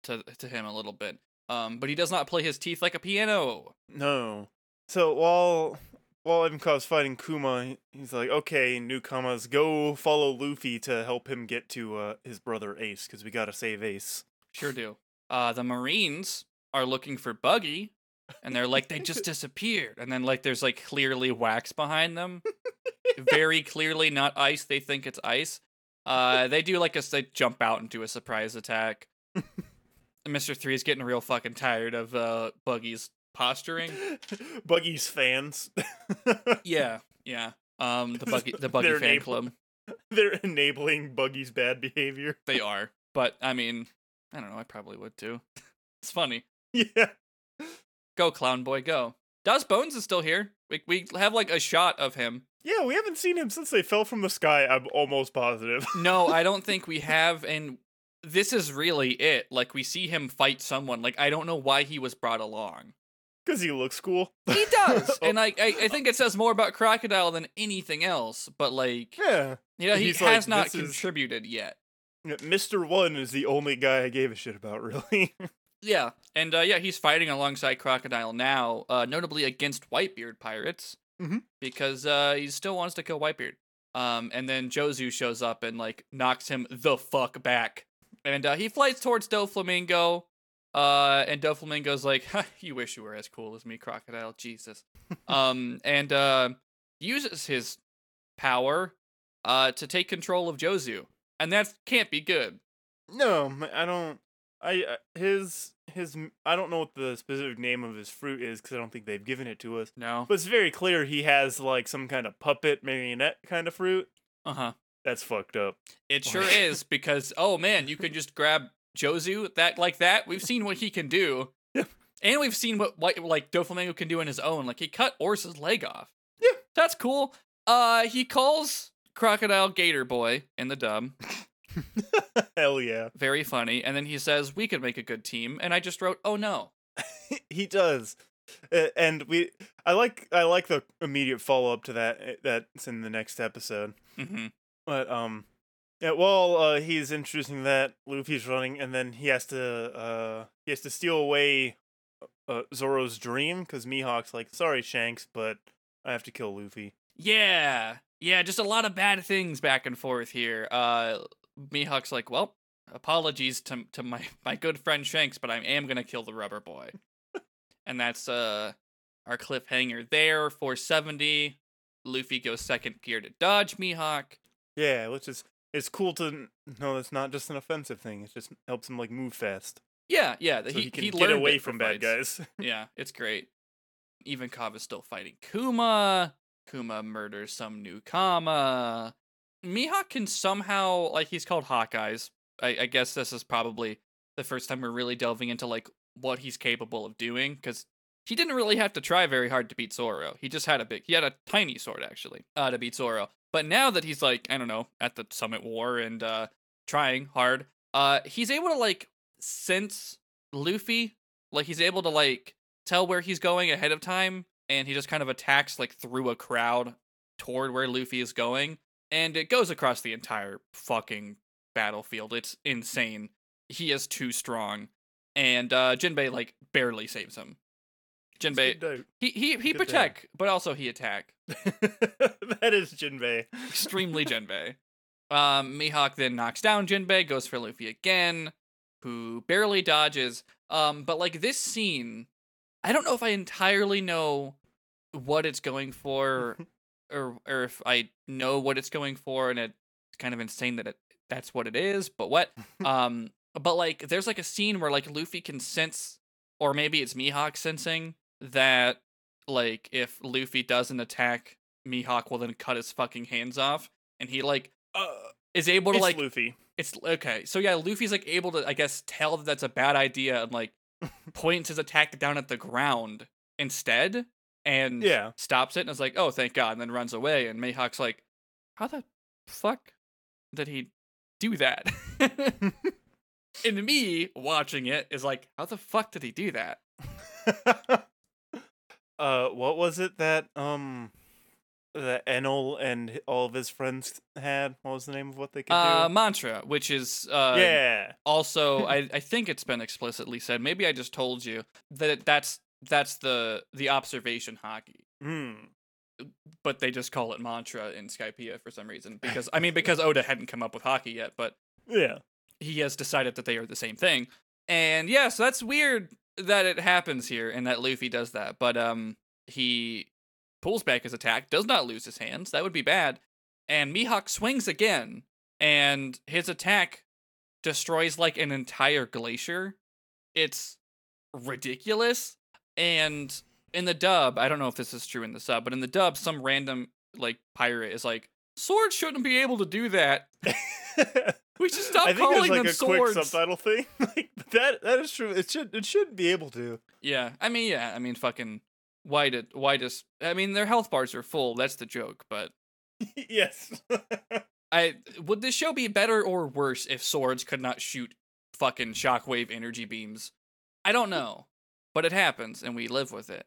to to him a little bit. Um, but he does not play his teeth like a piano. No. So while while Ivankov's fighting Kuma, he's like, "Okay, newcomers, go follow Luffy to help him get to uh, his brother Ace, because we gotta save Ace." Sure do. Uh, the Marines are looking for Buggy, and they're like, they just disappeared. And then like, there's like clearly wax behind them. Very clearly not ice. They think it's ice. Uh, they do like a they jump out and do a surprise attack. Mr. Three is getting real fucking tired of uh Buggy's posturing. Buggy's fans. Yeah, yeah. Um, the Buggy the Buggy They're fan enabling- club. They're enabling Buggy's bad behavior. They are, but I mean, I don't know. I probably would too. it's funny. Yeah. Go, clown boy, go. Daz Bonez is still here. We we have like a shot of him. Yeah, we haven't seen him since they fell from the sky, I'm almost positive. No, I don't think we have, and this is really it. Like we see him fight someone. Like I don't know why he was brought along. Because he looks cool. He does, oh. and I, I I think it says more about Crocodile than anything else. But like, Yeah. yeah, he He's has like, not "This is- contributed yet. Mr. One is the only guy I gave a shit about, really. Yeah, and uh, yeah, he's fighting alongside Crocodile now, uh, notably against Whitebeard pirates, Mhm. because uh, he still wants to kill Whitebeard. Um, and then Jozu shows up and like knocks him the fuck back, and uh, he flies towards Doflamingo. Uh, and Doflamingo's like, "Ha, "You wish you were as cool as me, Crocodile, Jesus." um, and uh, uses his power uh to take control of Jozu, and that can't be good. No, I don't. I uh, his his I don't know what the specific name of his fruit is because I don't think they've given it to us. No. But it's very clear he has like some kind of puppet marionette kind of fruit. Uh huh. That's fucked up. It sure is because oh man, you can just grab Jozu that like that. We've seen what he can do. Yeah. And we've seen what, what like Doflamingo can do on his own. Like he cut Orsa's leg off. Yeah. That's cool. Uh he calls Crocodile Gator Boy in the dub. Hell yeah, Very funny. And then he says, We could make a good team. And I just wrote, Oh no. he does. Uh, and we, I like, I like the immediate follow up to that. uh, That's in the next episode. hmm But um, yeah. While uh, he's introducing that, Luffy's running, and then he has to uh, he has to steal away uh, Zoro's dream because Mihawk's like, "Sorry, Shanks, but I have to kill Luffy." Yeah. Yeah, just a lot of bad things back and forth here. Uh Mihawk's like, well, apologies to to my, my good friend Shanks, but I am gonna kill the rubber boy. and that's uh our cliffhanger there. 470. Luffy goes second gear to dodge Mihawk. Yeah, which is it's cool to know it's not just an offensive thing. It just helps him like move fast, Yeah, yeah. so he, he, can he get away from bad fights. guys. Yeah, it's great. Iva is still fighting Kuma. Kuma murders some Newkama. Mihawk can somehow like he's called Hawkeyes. I, I guess this is probably the first time we're really delving into like what he's capable of doing because he didn't really have to try very hard to beat Zoro. He just had a big, he had a tiny sword actually uh, to beat Zoro. But now that he's like I don't know at the Summit War and uh, trying hard, uh, he's able to like sense Luffy. Like he's able to like tell where he's going ahead of time, and he just kind of attacks like through a crowd toward where Luffy is going, and it goes across the entire fucking battlefield. It's insane. He is too strong, and uh, Jinbei like barely saves him. Jinbei, he he he good day. protect, but also he attack. that is Jinbei. Extremely Jinbei. Um, Mihawk then knocks down Jinbei, goes for Luffy again, who barely dodges. Um, but like this scene, I don't know if I entirely know what it's going for, or or if I know what it's going for, and it's kind of insane that it that's what it is. But what? um, but like there's like a scene where like Luffy can sense, or maybe it's Mihawk sensing that like if Luffy doesn't attack, Mihawk will then cut his fucking hands off, and he like Uh, is able to it's like Luffy. it's okay. So yeah, Luffy's like able to, I guess, tell that that's a bad idea and like points his attack down at the ground instead and Yeah. stops it and is like, oh, thank God, and then runs away. And Mihawk's like, how the fuck did he do that? and me watching it is like, how the fuck did he do that? uh, what was it that um that Enel and all of his friends had? What was the name of what they could Uh, do? mantra, which is uh, yeah. also I, I think it's been explicitly said maybe i just told you that that's that's the the observation haki Hmm. but they just call it mantra in Skypiea for some reason because i mean because oda hadn't come up with haki yet but Yeah. he has decided that they are the same thing and yeah so that's weird that it happens here and that luffy does that but um he pulls back his attack does not lose his hands that would be bad and mihawk swings again and his attack destroys like an entire glacier it's ridiculous and in the dub i don't know if this is true in the sub but in the dub some random like pirate is like swords shouldn't be able to do that we should stop I think calling like them a swords quick subtitle thing. like that that is true. It should it should be able to. Yeah, I mean, yeah, I mean, fucking, why did, why does, I mean, their health bars are full. That's the joke. But yes. I would this show be better or worse if swords could not shoot fucking shockwave energy beams? I don't know, but it happens, and we live with it.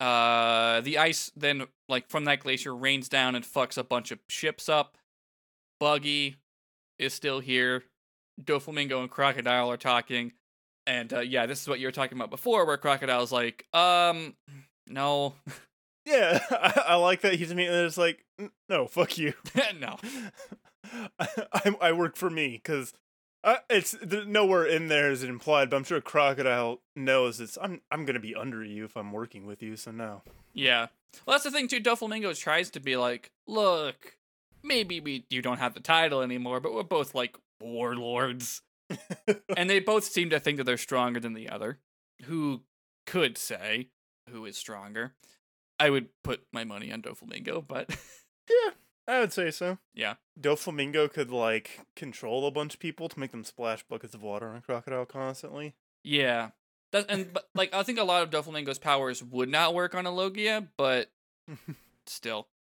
Uh, the ice then, like from that glacier, rains down and fucks a bunch of ships up. Buggy is still here. Doflamingo and Crocodile are talking. And uh, yeah, this is what you were talking about before, where Crocodile's like, um, no, yeah, I, I like that he's immediately just like, no, fuck you. no. I, I, I work for me because Uh, it's th- nowhere in there is it implied, but I'm sure Crocodile knows it's I'm I'm gonna be under you if I'm working with you. So no. Yeah. Well, that's the thing too. Doflamingo tries to be like, look, maybe we you don't have the title anymore, but we're both like warlords, and they both seem to think that they're stronger than the other. Who could say who is stronger? I would put my money on Doflamingo, but yeah, I would say so. yeah, Doflamingo could like control a bunch of people to make them splash buckets of water on Crocodile constantly. yeah. That, and but like I think a lot of Doflamingo's powers would not work on a Logia, but still.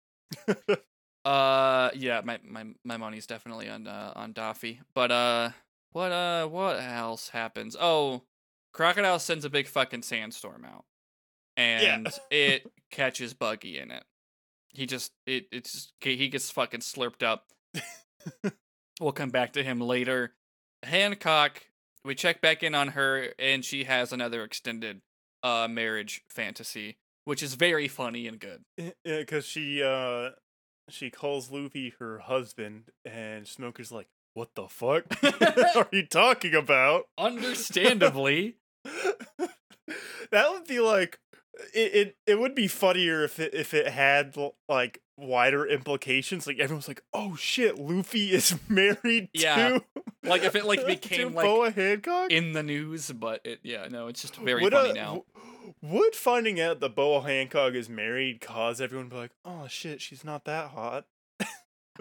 Uh, yeah, my my my money's definitely on uh, on Daffy. But uh, what uh, what else happens? Oh, Crocodile sends a big fucking sandstorm out, and it catches Buggy in it. He just it it's he gets fucking slurped up. we'll come back to him later. Hancock, we check back in on her, and she has another extended uh marriage fantasy, which is very funny and good. Yeah, because she uh she calls Luffy her husband, and Smoker's like, "What the fuck are you talking about?" Understandably. that would be like it, it it would be funnier if it if it had like wider implications like everyone's like oh shit luffy is married Yeah. to Like, if it, like, became, like, Boa Hancock in the news, but it yeah, no, it's just very would, funny uh, now. would finding out that Boa Hancock is married cause everyone to be like oh shit she's not that hot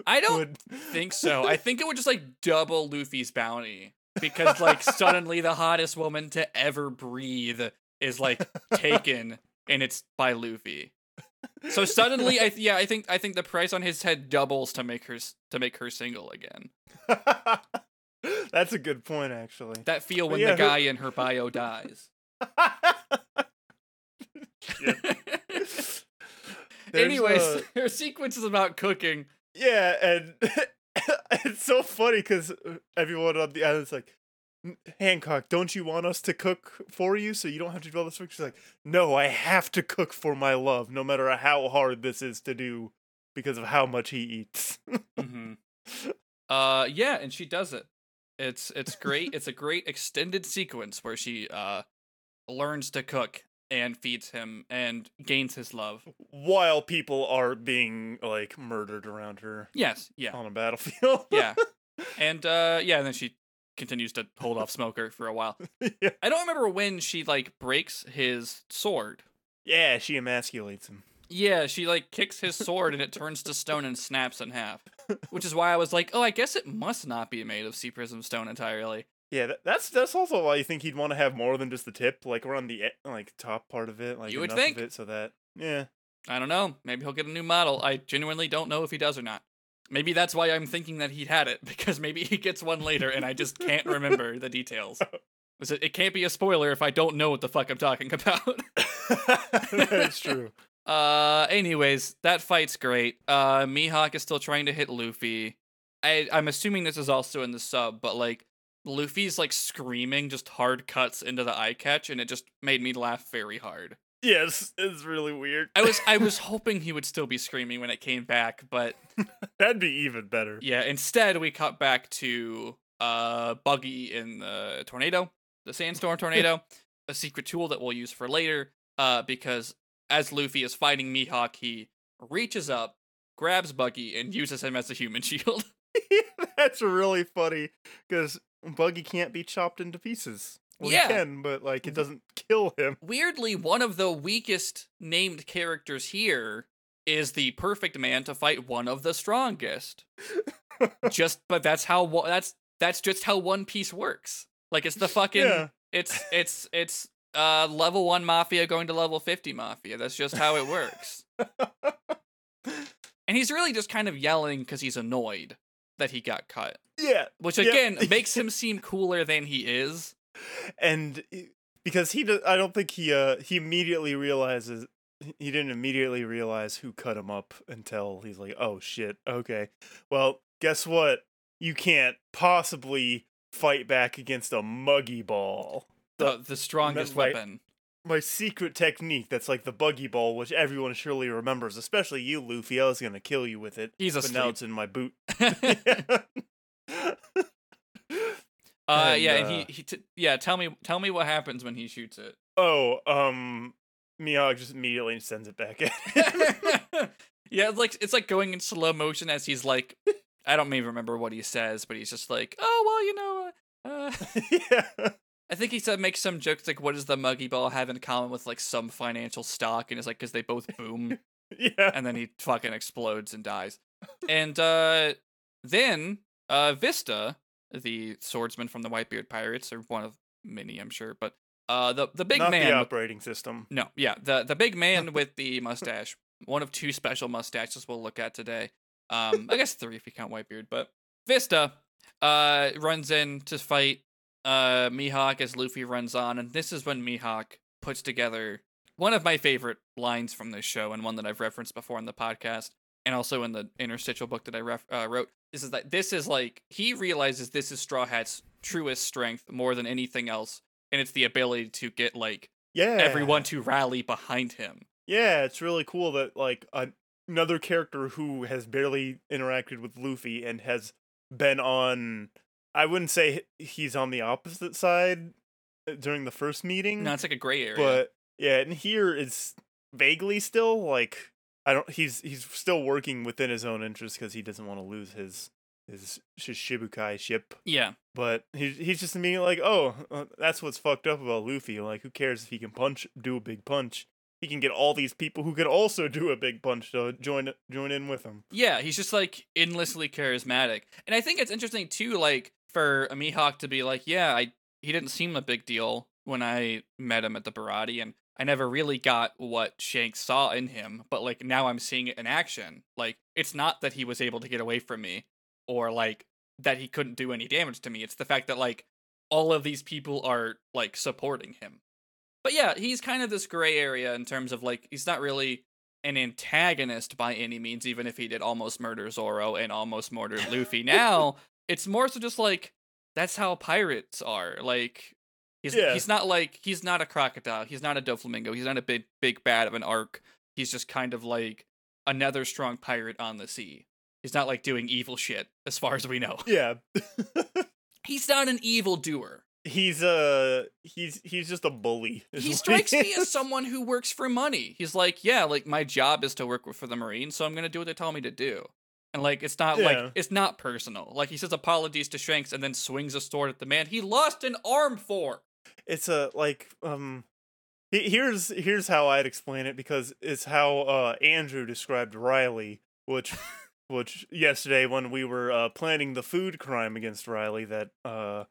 I don't would think so. I think it would just like double Luffy's bounty because like suddenly the hottest woman to ever breathe is like taken and it's by Luffy. So suddenly I th- yeah, I think I think the price on his head doubles to make her to make her single again. that's a good point actually That feel when Yeah, the who- guy in her bio dies. Anyways, uh, her sequence is about cooking. Yeah, and it's so funny because everyone on the island's like, "N- Hancock, don't you want us to cook for you so you don't have to do all this work? She's like, No, I have to cook for my love, no matter how hard this is to do because of how much he eats. hmm Uh, yeah, and she does it. It's it's great. it's a great extended sequence where she uh learns to cook and feeds him and gains his love. While people are being like murdered around her Yes, yeah, on a battlefield. yeah, and uh, yeah, and then she continues to hold off Smoker for a while. yeah. I don't remember when she like breaks his sword. Yeah, she emasculates him. Yeah, she like kicks his sword and it turns to stone and snaps in half. Which is why I was like, oh, I guess it must not be made of sea prism stone entirely. Yeah, that's that's also why you think he'd want to have more than just the tip, like around the like top part of it, like You would enough think. of it so that yeah. I don't know. Maybe he'll get a new model. I genuinely don't know if he does or not. Maybe that's why I'm thinking that he'd had it because maybe he gets one later and I just can't remember the details. It, it can't be a spoiler if I don't know what the fuck I'm talking about. That's true. uh, anyways, that fight's great. Uh, Mihawk is still trying to hit Luffy. I I'm assuming this is also in the sub, but like Luffy's like screaming just hard cuts into the eye catch, and it just made me laugh very hard. Yes, it's really weird. I was I was hoping he would still be screaming when it came back, but That'd be even better. yeah, instead we cut back to uh Buggy in the tornado, the sandstorm tornado, a secret tool that we'll use for later. Uh, because as Luffy is fighting Mihawk, he reaches up, grabs Buggy, and uses him as a human shield. That's really funny because Buggy can't be chopped into pieces. Well, Yeah. he can, but like it doesn't kill him. Weirdly, one of the weakest named characters here is the perfect man to fight one of the strongest. just, but that's how that's that's just how One Piece works. Like it's the fucking Yeah. it's it's it's uh level one mafia going to level fifty mafia. That's just how it works. and he's really just kind of yelling because he's annoyed that he got cut, Yeah, which Yeah. again makes him seem cooler than he is. And because he, does, I don't think he, uh, he immediately realizes he didn't immediately realize who cut him up until he's like, oh shit, okay, well, guess what? You can't possibly fight back against a muggy ball. The the strongest my- weapon. my secret technique that's like the buggy ball, which everyone surely remembers, especially you, Luffy. I was gonna kill you with it. He's but now it's in my boot. Uh, And, yeah, and uh, he, he t- yeah. Tell me, tell me what happens when he shoots it. oh, um, Miyagi just immediately sends it back at him. yeah, it's like it's like going in slow motion as he's like, I don't even remember what he says, but he's just like, oh well, you know, uh, yeah. I think he said makes some jokes like, what does the muggy ball have in common with like some financial stock? And it's like because they both boom, Yeah. and then he fucking explodes and dies. And uh, then uh, Vista, the swordsman from the Whitebeard Pirates, or one of many, I'm sure, but uh, the the big Not man the operating system. No, yeah, the the big man with the mustache, one of two special mustaches we'll look at today. Um, I guess three if you count Whitebeard, but Vista uh runs in to fight uh Mihawk as Luffy runs on, and this is when Mihawk puts together one of my favorite lines from this show, and one that I've referenced before in the podcast, and also in the interstitial book that I ref- uh, wrote. This is that this is like he realizes this is Straw Hat's truest strength more than anything else, and it's the ability to get like Yeah. everyone to rally behind him. Yeah, it's really cool that like a- another character who has barely interacted with Luffy and has been on I wouldn't say he's on the opposite side uh, during the first meeting. No, it's like a gray area. but yeah, and here it's vaguely still like I don't. He's he's still working within his own interest because he doesn't want to lose his his Shichibukai ship. yeah, But he's he's just immediately like, oh, uh, that's what's fucked up about Luffy. Like, who cares if he can punch, do a big punch? He can get all these people who can also do a big punch to join join in with him. yeah, he's just like endlessly charismatic, and I think it's interesting too, like for a Mihawk to be like, yeah, I he didn't seem a big deal when I met him at the Baratie, and I never really got what Shanks saw in him, but like now I'm seeing it in action. Like it's not that he was able to get away from me, or like that he couldn't do any damage to me. It's the fact that like all of these people are like supporting him. But yeah, he's kind of this gray area in terms of like he's not really an antagonist by any means, even if he did almost murder Zoro and almost murdered Luffy. Now it's more so just like that's how pirates are. Like he's Yeah. he's not like he's not a crocodile, he's not a Doflamingo, he's not a big big bad of an arc. He's just kind of like another strong pirate on the sea. He's not like doing evil shit, as far as we know. Yeah, He's not an evil doer. he's uh he's he's just a bully. he strikes me as someone who works for money. He's like, yeah, like my job is to work for the Marines, so I'm gonna do what they tell me to do. And like, it's not Yeah. like it's not personal. Like he says apologies to Shanks and then swings a sword at the man he lost an arm for. It's a like um here's here's how I'd explain it because it's how uh Andrew described Riley, which which yesterday when we were uh planning the food crime against Riley that uh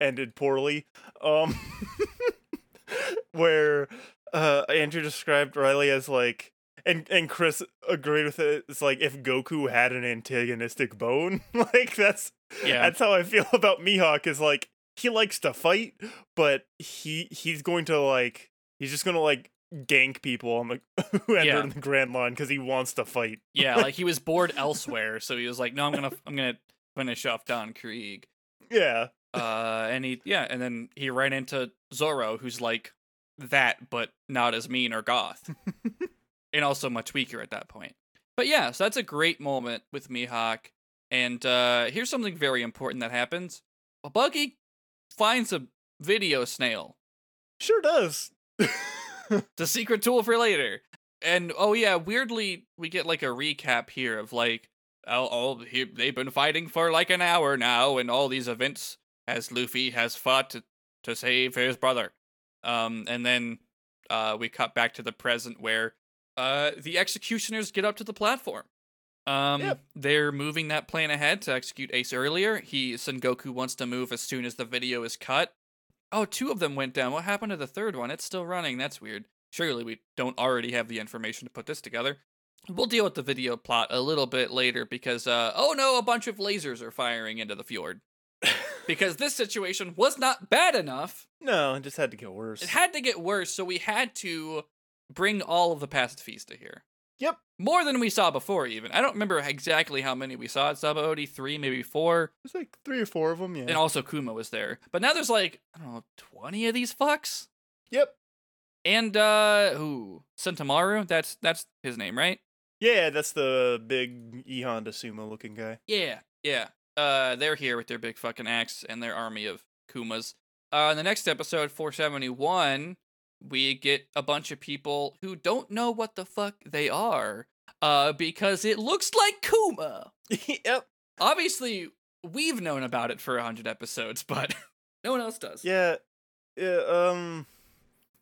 ended poorly. Um where uh Andrew described Riley as like and and Chris agreed with it. It's like if Goku had an antagonistic bone. like that's Yeah. that's how I feel about Mihawk is like he likes to fight, but he he's going to like he's just gonna like gank people on the who enter Yeah. in the Grand Line because he wants to fight. Yeah, like he was bored elsewhere, so he was like, "No, I'm gonna, I'm gonna finish off Don Krieg." Yeah. Uh, and he, yeah, and then he ran into Zoro, who's like that, but not as mean or goth, and also much weaker at that point. But yeah, so that's a great moment with Mihawk. And uh, here's something very important that happens: A Buggy finds a video snail. Sure does. It's a secret tool for later. And oh yeah, weirdly we get like a recap here of like oh, all he, they've been fighting for like an hour now, and all these events as Luffy has fought to, to save his brother. Um, and then uh, we cut back to the present where uh, the executioners get up to the platform. Um, Yep. they're moving that plan ahead to execute Ace earlier. He Sengoku wants to move as soon as the video is cut. Oh, two of them went down. What happened to the third one? It's still running. That's weird. Surely we don't already have the information to put this together. We'll deal with the video plot a little bit later because, uh, oh no, a bunch of lasers are firing into the fjord. because this situation was not bad enough. no, it just had to get worse. It had to get worse, so we had to bring all of the pacifista here. Yep. More than we saw before, even. I don't remember exactly how many we saw at Sabaody, three, maybe four. There's like three or four of them. Yeah. And also Kuma was there. But now there's like, I don't know, 20 of these fucks? yep. And uh who? Sentomaru? That's that's his name, right? Yeah, that's the big E Honda sumo looking guy. Yeah, yeah. Uh they're here with their big fucking axe and their army of Kumas. Uh in the next episode, 471, we get a bunch of people who don't know what the fuck they are. Uh because it looks like Kuma. yep. Obviously, we've known about it for a hundred episodes, but no one else does. Yeah, yeah, um,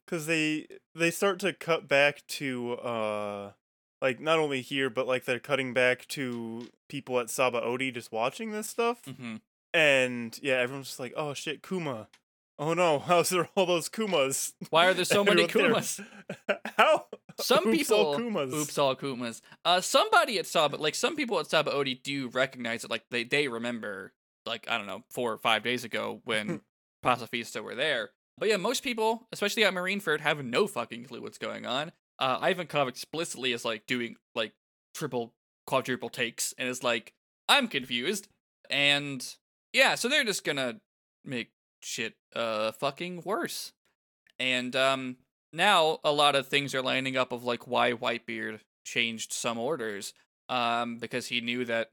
because they they start to cut back to uh, like not only here, but like they're cutting back to people at Sabaody just watching this stuff, hmm and yeah, everyone's just like, oh shit, Kuma. Oh no, how's there all those Kumas? Why are there so many Kumas? How? Some Oops, all people, Kumas. oops, all Kumas. Uh, somebody at Saba, like some people at Sabaody, do recognize it. Like they they remember, like I don't know, four or five days ago when Pacifista were there. But yeah, most people, especially at Marineford, have no fucking clue what's going on. Uh, Ivankov explicitly is like doing like triple, quadruple takes, and is like, I'm confused, and yeah, so they're just gonna make shit uh fucking worse. And um now a lot of things are lining up of like why Whitebeard changed some orders. Um because he knew that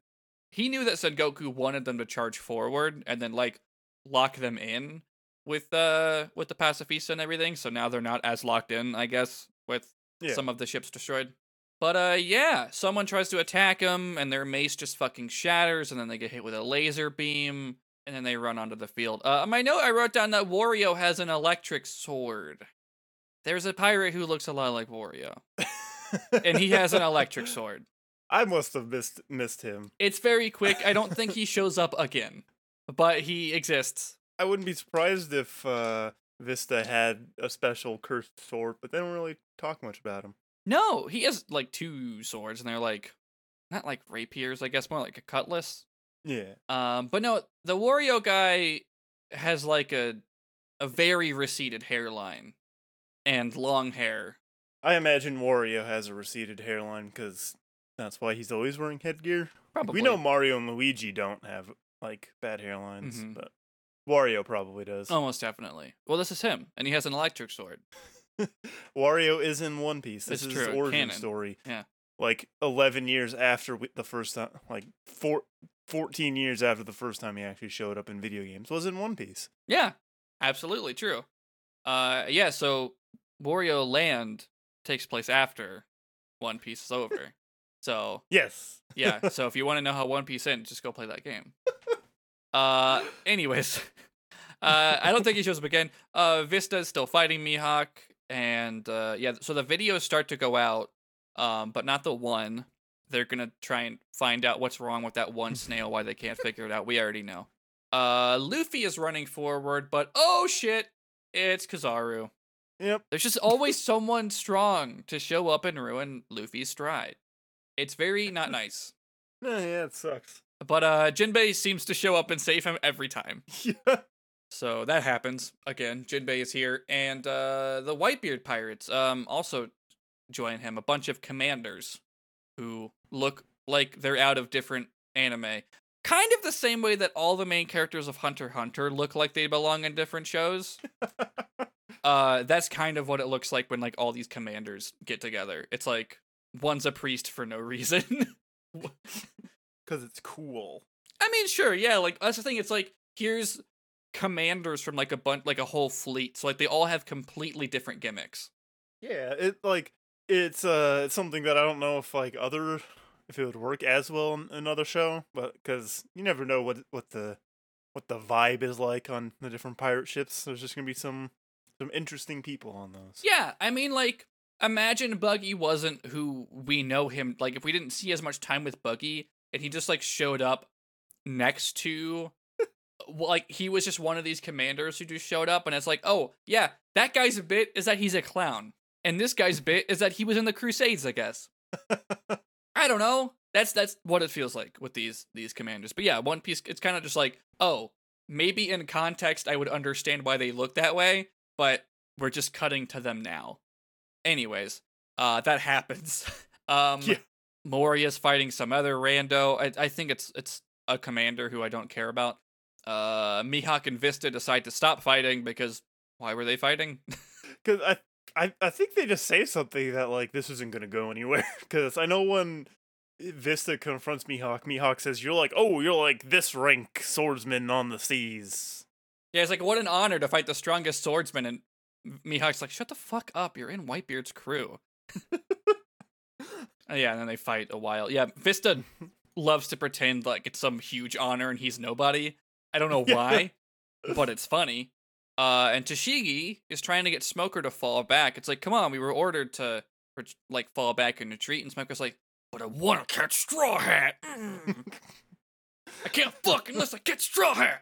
he knew that Sengoku wanted them to charge forward and then like lock them in. with uh with the pacifista and everything, so now they're not as locked in, I guess, with Yeah. some of the ships destroyed. But uh yeah, someone tries to attack them and their mace just fucking shatters and then they get hit with a laser beam and then they run onto the field. Uh my note I wrote down that Wario has an electric sword. There's a pirate who looks a lot like Wario and he has an electric sword. I must have missed missed him. It's very quick. I don't think he shows up again, but he exists. I wouldn't be surprised if uh, Vista had a special cursed sword, but they don't really talk much about him. No, he has like two swords, and they're like not like rapiers, I guess, more like a cutlass. Yeah. Um, but no, the Wario guy has like a a very receded hairline and long hair. I imagine Wario has a receded hairline because that's why he's always wearing headgear. Probably We know Mario and Luigi don't have like bad hairlines, Mhm. but Wario probably does. almost definitely. Well, this is him, and he has an electric sword. Wario is in One Piece. This It's is his true, origin canon. story. Yeah. Like 11 years after we- the first time, like four, 14 years after the first time he actually showed up in video games, was in One Piece. Yeah, absolutely true. Uh, yeah. So Wario Land takes place after One Piece is over. So Yes. yeah. So if you want to know how One Piece ends, just go play that game. Uh, anyways, uh, I don't think he shows up again. Uh, Vista is still fighting Mihawk, and uh, yeah. So the videos start to go out, um, but not the one. They're gonna try and find out what's wrong with that one snail. Why they can't figure it out. We already know. Uh, Luffy is running forward, but oh shit, it's Kizaru. Yep. There's just always someone strong to show up and ruin Luffy's stride. It's very not nice. Yeah, yeah, it sucks. But uh Jinbei seems to show up and save him every time. Yeah. So that happens. Again, Jinbei is here and uh the Whitebeard pirates um also join him, a bunch of commanders who look like they're out of different anime. Kind of the same way that all the main characters of Hunter Hunter look like they belong in different shows. uh that's kind of what it looks like when like all these commanders get together. It's like one's a priest for no reason. Because it's cool. I mean, sure, yeah, like that's the thing. It's like here's commanders from like a bunch, like a whole fleet. So like they all have completely different gimmicks. Yeah, it like it's uh it's something that I don't know if like other if it would work as well in another show, but because you never know what what the what the vibe is like on the different pirate ships. There's just gonna be some some interesting people on those. Yeah, I mean, like imagine Buggy wasn't who we know him. Like if we didn't see as much time with Buggy and he just like showed up next to. Like he was just one of these commanders who just showed up, and it's like, oh yeah, that guy's a bit is that he's a clown, and this guy's bit is that he was in the Crusades, I guess. I don't know. That's that's what it feels like with these these commanders. But yeah, One Piece it's kind of just like, oh, maybe in context I would understand why they look that way, but we're just cutting to them now. Anyways, uh that happens. um Yeah. Moria's fighting some other rando. I I think it's it's a commander who I don't care about. Uh Mihawk and Vista decide to stop fighting because why were they fighting? Because I, I I think they just say something that like this isn't gonna go anywhere. Because I know when Vista confronts Mihawk, Mihawk says, "You're like, oh, you're like this rank swordsman on the seas." Yeah, it's like what an honor to fight the strongest swordsman, and Mihawk's like, "Shut the fuck up! You're in Whitebeard's crew." Uh, yeah, and then they fight a while. Yeah, Vista loves to pretend like it's some huge honor and he's nobody. I don't know Yeah. why, but it's funny. Uh, and Tashigi is trying to get Smoker to fall back. It's like, come on, we were ordered to like fall back and retreat, and Smoker's like, but I want to catch Straw Hat. Mm. I can't fuck unless I catch Straw Hat.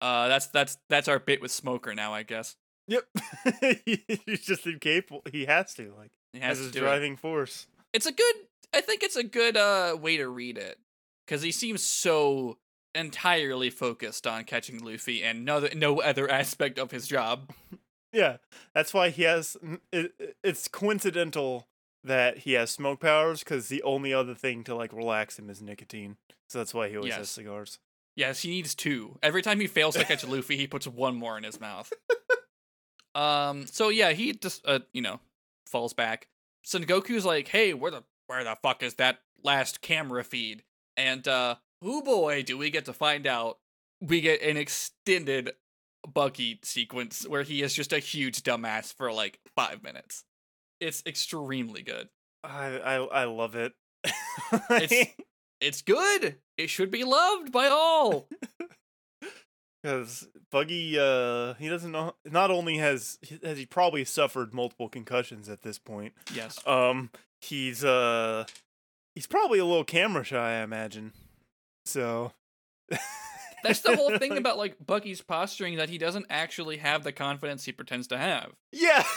Uh, that's that's that's our bit with Smoker now, I guess. Yep, he's just incapable. He has to like He has as his do it. driving force. It's a good. I think it's a good uh way to read it because he seems so entirely focused on catching Luffy and no no other aspect of his job. Yeah, that's why he has. It, it- it's coincidental that he has smoke powers because the only other thing to like relax him is nicotine. So that's why he always Yes. has cigars. Yes, he needs two. Every time he fails to catch Luffy, he puts one more in his mouth. Um. So yeah, he just uh you know falls back. Sengoku's like, hey, where the where the fuck is that last camera feed? And uh, oh boy, do we get to find out. We get an extended Buggy sequence where he is just a huge dumbass for like five minutes. It's extremely good. I I, I love it. It's it's good. It should be loved by all. because Buggy, uh, he doesn't know. Not only has has he probably suffered multiple concussions at this point. yes. Um, he's uh, he's probably a little camera shy, I imagine. So That's the whole thing about like Buggy's posturing that he doesn't actually have the confidence he pretends to have. yeah.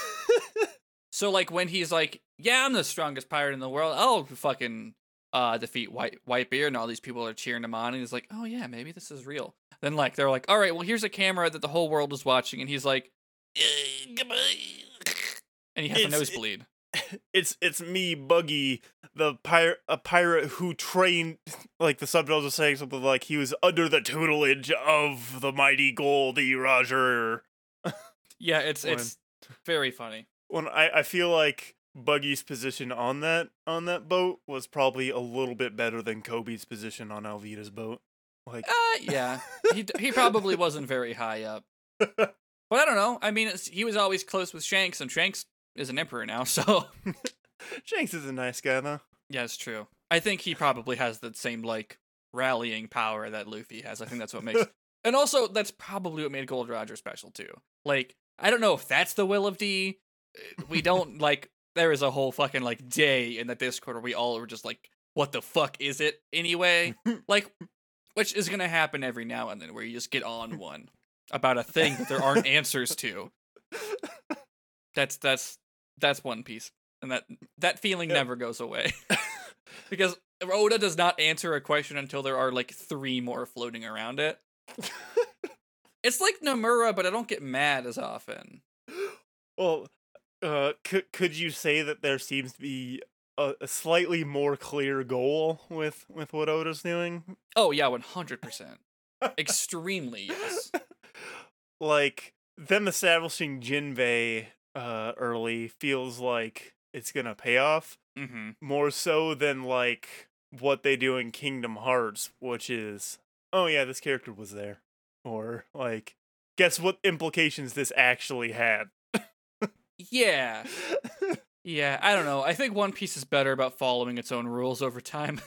So like when he's like, "Yeah, I'm the strongest pirate in the world. I'll fucking uh defeat White Whitebeard," and all these people are cheering him on, and he's like, "Oh yeah, maybe this is real." Then like they're like, "All right, well here's a camera that the whole world is watching," and he's like, "Eh, goodbye," and he has a It's- nosebleed. It's it's me, Buggy, the pirate, a pirate who trained, like the subtitles are saying something like he was under the tutelage of the mighty Goldie Roger. Yeah, it's When- it's very funny. When I I feel like Buggy's position on that on that boat was probably a little bit better than Kobe's position on Alvida's boat. Like, Uh, yeah, he he probably wasn't very high up, but I don't know. I mean, it's, he was always close with Shanks, and Shanks is an emperor now, so Shanks is a nice guy though. yeah, it's true. I think he probably has the same like rallying power that Luffy has. I think that's what makes, and also that's probably what made Gold Roger special too. Like, I don't know if that's the will of D. Uh, We don't like. There is a whole fucking like day in the Discord where we all were just like, "What the fuck is it anyway?" like, which is gonna happen every now and then, where you just get on one about a thing that there aren't answers to. That's that's that's One Piece, and that that feeling Yeah. never goes away because Oda does not answer a question until there are like three more floating around it. It's like Nomura, but I don't get mad as often. well, uh, could could you say that there seems to be a, a slightly more clear goal with with what Oda's doing? Oh yeah, one hundred percent, extremely yes. like them establishing Jinbei uh early feels like it's gonna pay off hmm more so than like what they do in Kingdom Hearts, which is oh yeah, this character was there, or like guess what implications this actually had. Yeah, yeah. I don't know. I think One Piece is better about following its own rules over time,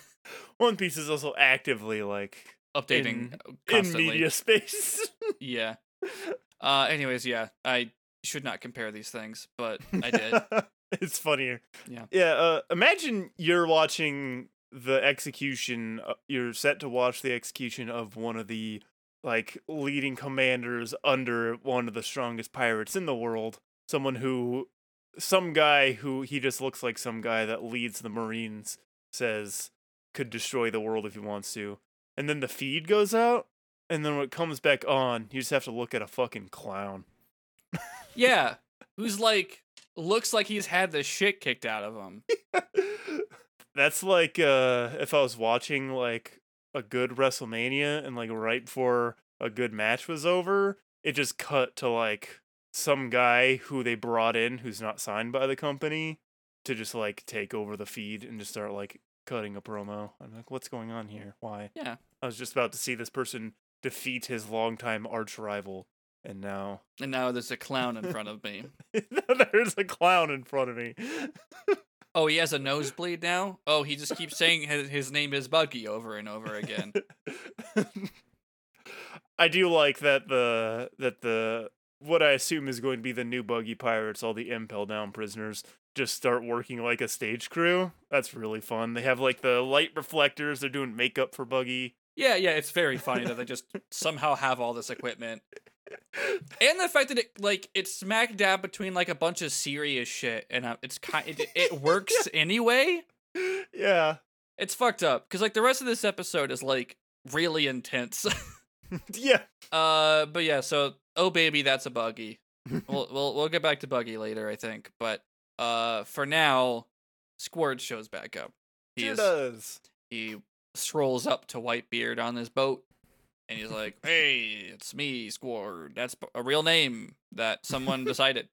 One Piece is also actively like updating In- uh, in media space. Yeah. Uh. Anyways, yeah. I should not compare these things, but I did. it's funnier. Yeah. Yeah. Uh, imagine you're watching the execution. Uh, you're set to watch the execution of one of the like leading commanders under one of the strongest pirates in the world. Someone who, some guy who he just looks like some guy that leads the Marines says could destroy the world if he wants to. And then the feed goes out, and then when it comes back on, you just have to look at a fucking clown. Yeah. Who's like looks like he's had the shit kicked out of him. That's like uh if I was watching like a good WrestleMania and like right before a good match was over, it just cut to like some guy who they brought in who's not signed by the company to just like take over the feed and just start like cutting a promo. I'm like, what's going on here? Why? Yeah. I was just about to see this person defeat his longtime arch rival, and now And now there's a clown in front of me. there's a clown in front of me. Oh, he has a nosebleed now? Oh, he just keeps saying his, his name is Buggy over and over again. I do like that the that the what I assume is going to be the new buggy pirates, all the impel down prisoners, just start working like a stage crew. That's really fun. They have like the light reflectors. They're doing makeup for Buggy. Yeah, yeah, it's very funny that they just somehow have all this equipment. And the fact that it like it's smack dab between like a bunch of serious shit and uh, it's kind it, it works anyway. Yeah, It's fucked up cuz like the rest of this episode is like really intense. yeah. uh but yeah, so oh baby, that's a buggy. we'll we'll we'll get back to buggy later, I think. But uh for now, Squard shows back up. He is does. he strolls up to Whitebeard on his boat and he's like, "Hey, it's me, Squard. That's a real name that someone decided."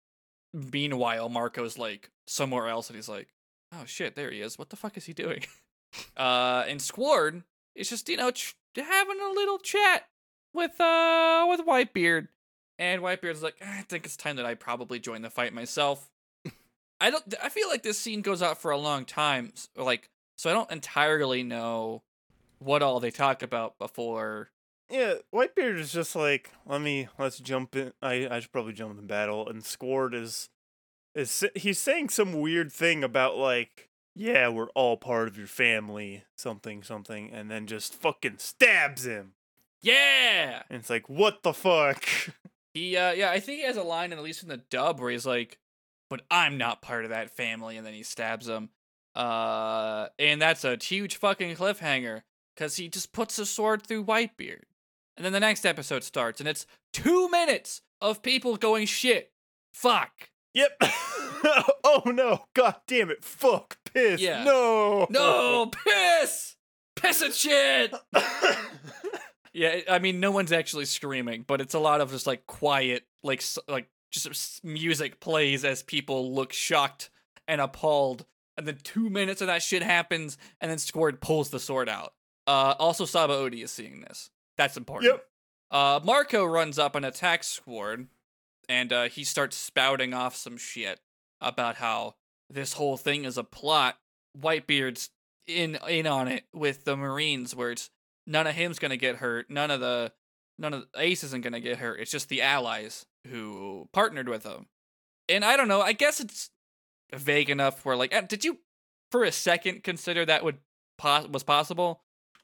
Meanwhile, Marco's like somewhere else and he's like, "Oh shit, there he is. What the fuck is he doing?" uh and Squard is just, you know, ch- having a little chat with uh with Whitebeard. And Whitebeard's like, "Ah, I think it's time that I probably join the fight myself. I don't. I feel like this scene goes out for a long time, like so. I don't entirely know what all they talk about before. Yeah, Whitebeard is just like, let me let's jump in. I I should probably jump in battle. And Squard is is he's saying some weird thing about like, yeah, we're all part of your family, something something, and then just fucking stabs him. Yeah, And it's like, what the fuck? he. uh Yeah, I think he has a line, in, at least in the dub, where he's like, "But I'm not part of that family," and then he stabs him. Uh, and that's a huge fucking cliffhanger because he just puts the sword through Whitebeard, and then the next episode starts, and it's two minutes of people going shit, fuck. Yep. oh no! God damn it! Fuck! Piss! Yeah. No! No, piss! Piss and shit! Yeah, I mean, no one's actually screaming, but it's a lot of just like quiet, like like just music plays as people look shocked and appalled, and then two minutes of that shit happens, and then Squard pulls the sword out. Uh, also, Sabaody is seeing this. That's important. Yep. Uh, Marco runs up an attack squad, and uh, he starts spouting off some shit about how this whole thing is a plot. Whitebeard's in in on it with the Marines, where it's none of him's gonna get hurt, none of the none of Ace isn't gonna get hurt. It's just the allies who partnered with him. And I don't know. I guess it's vague enough where like, eh, did you for a second consider that would pos- was possible?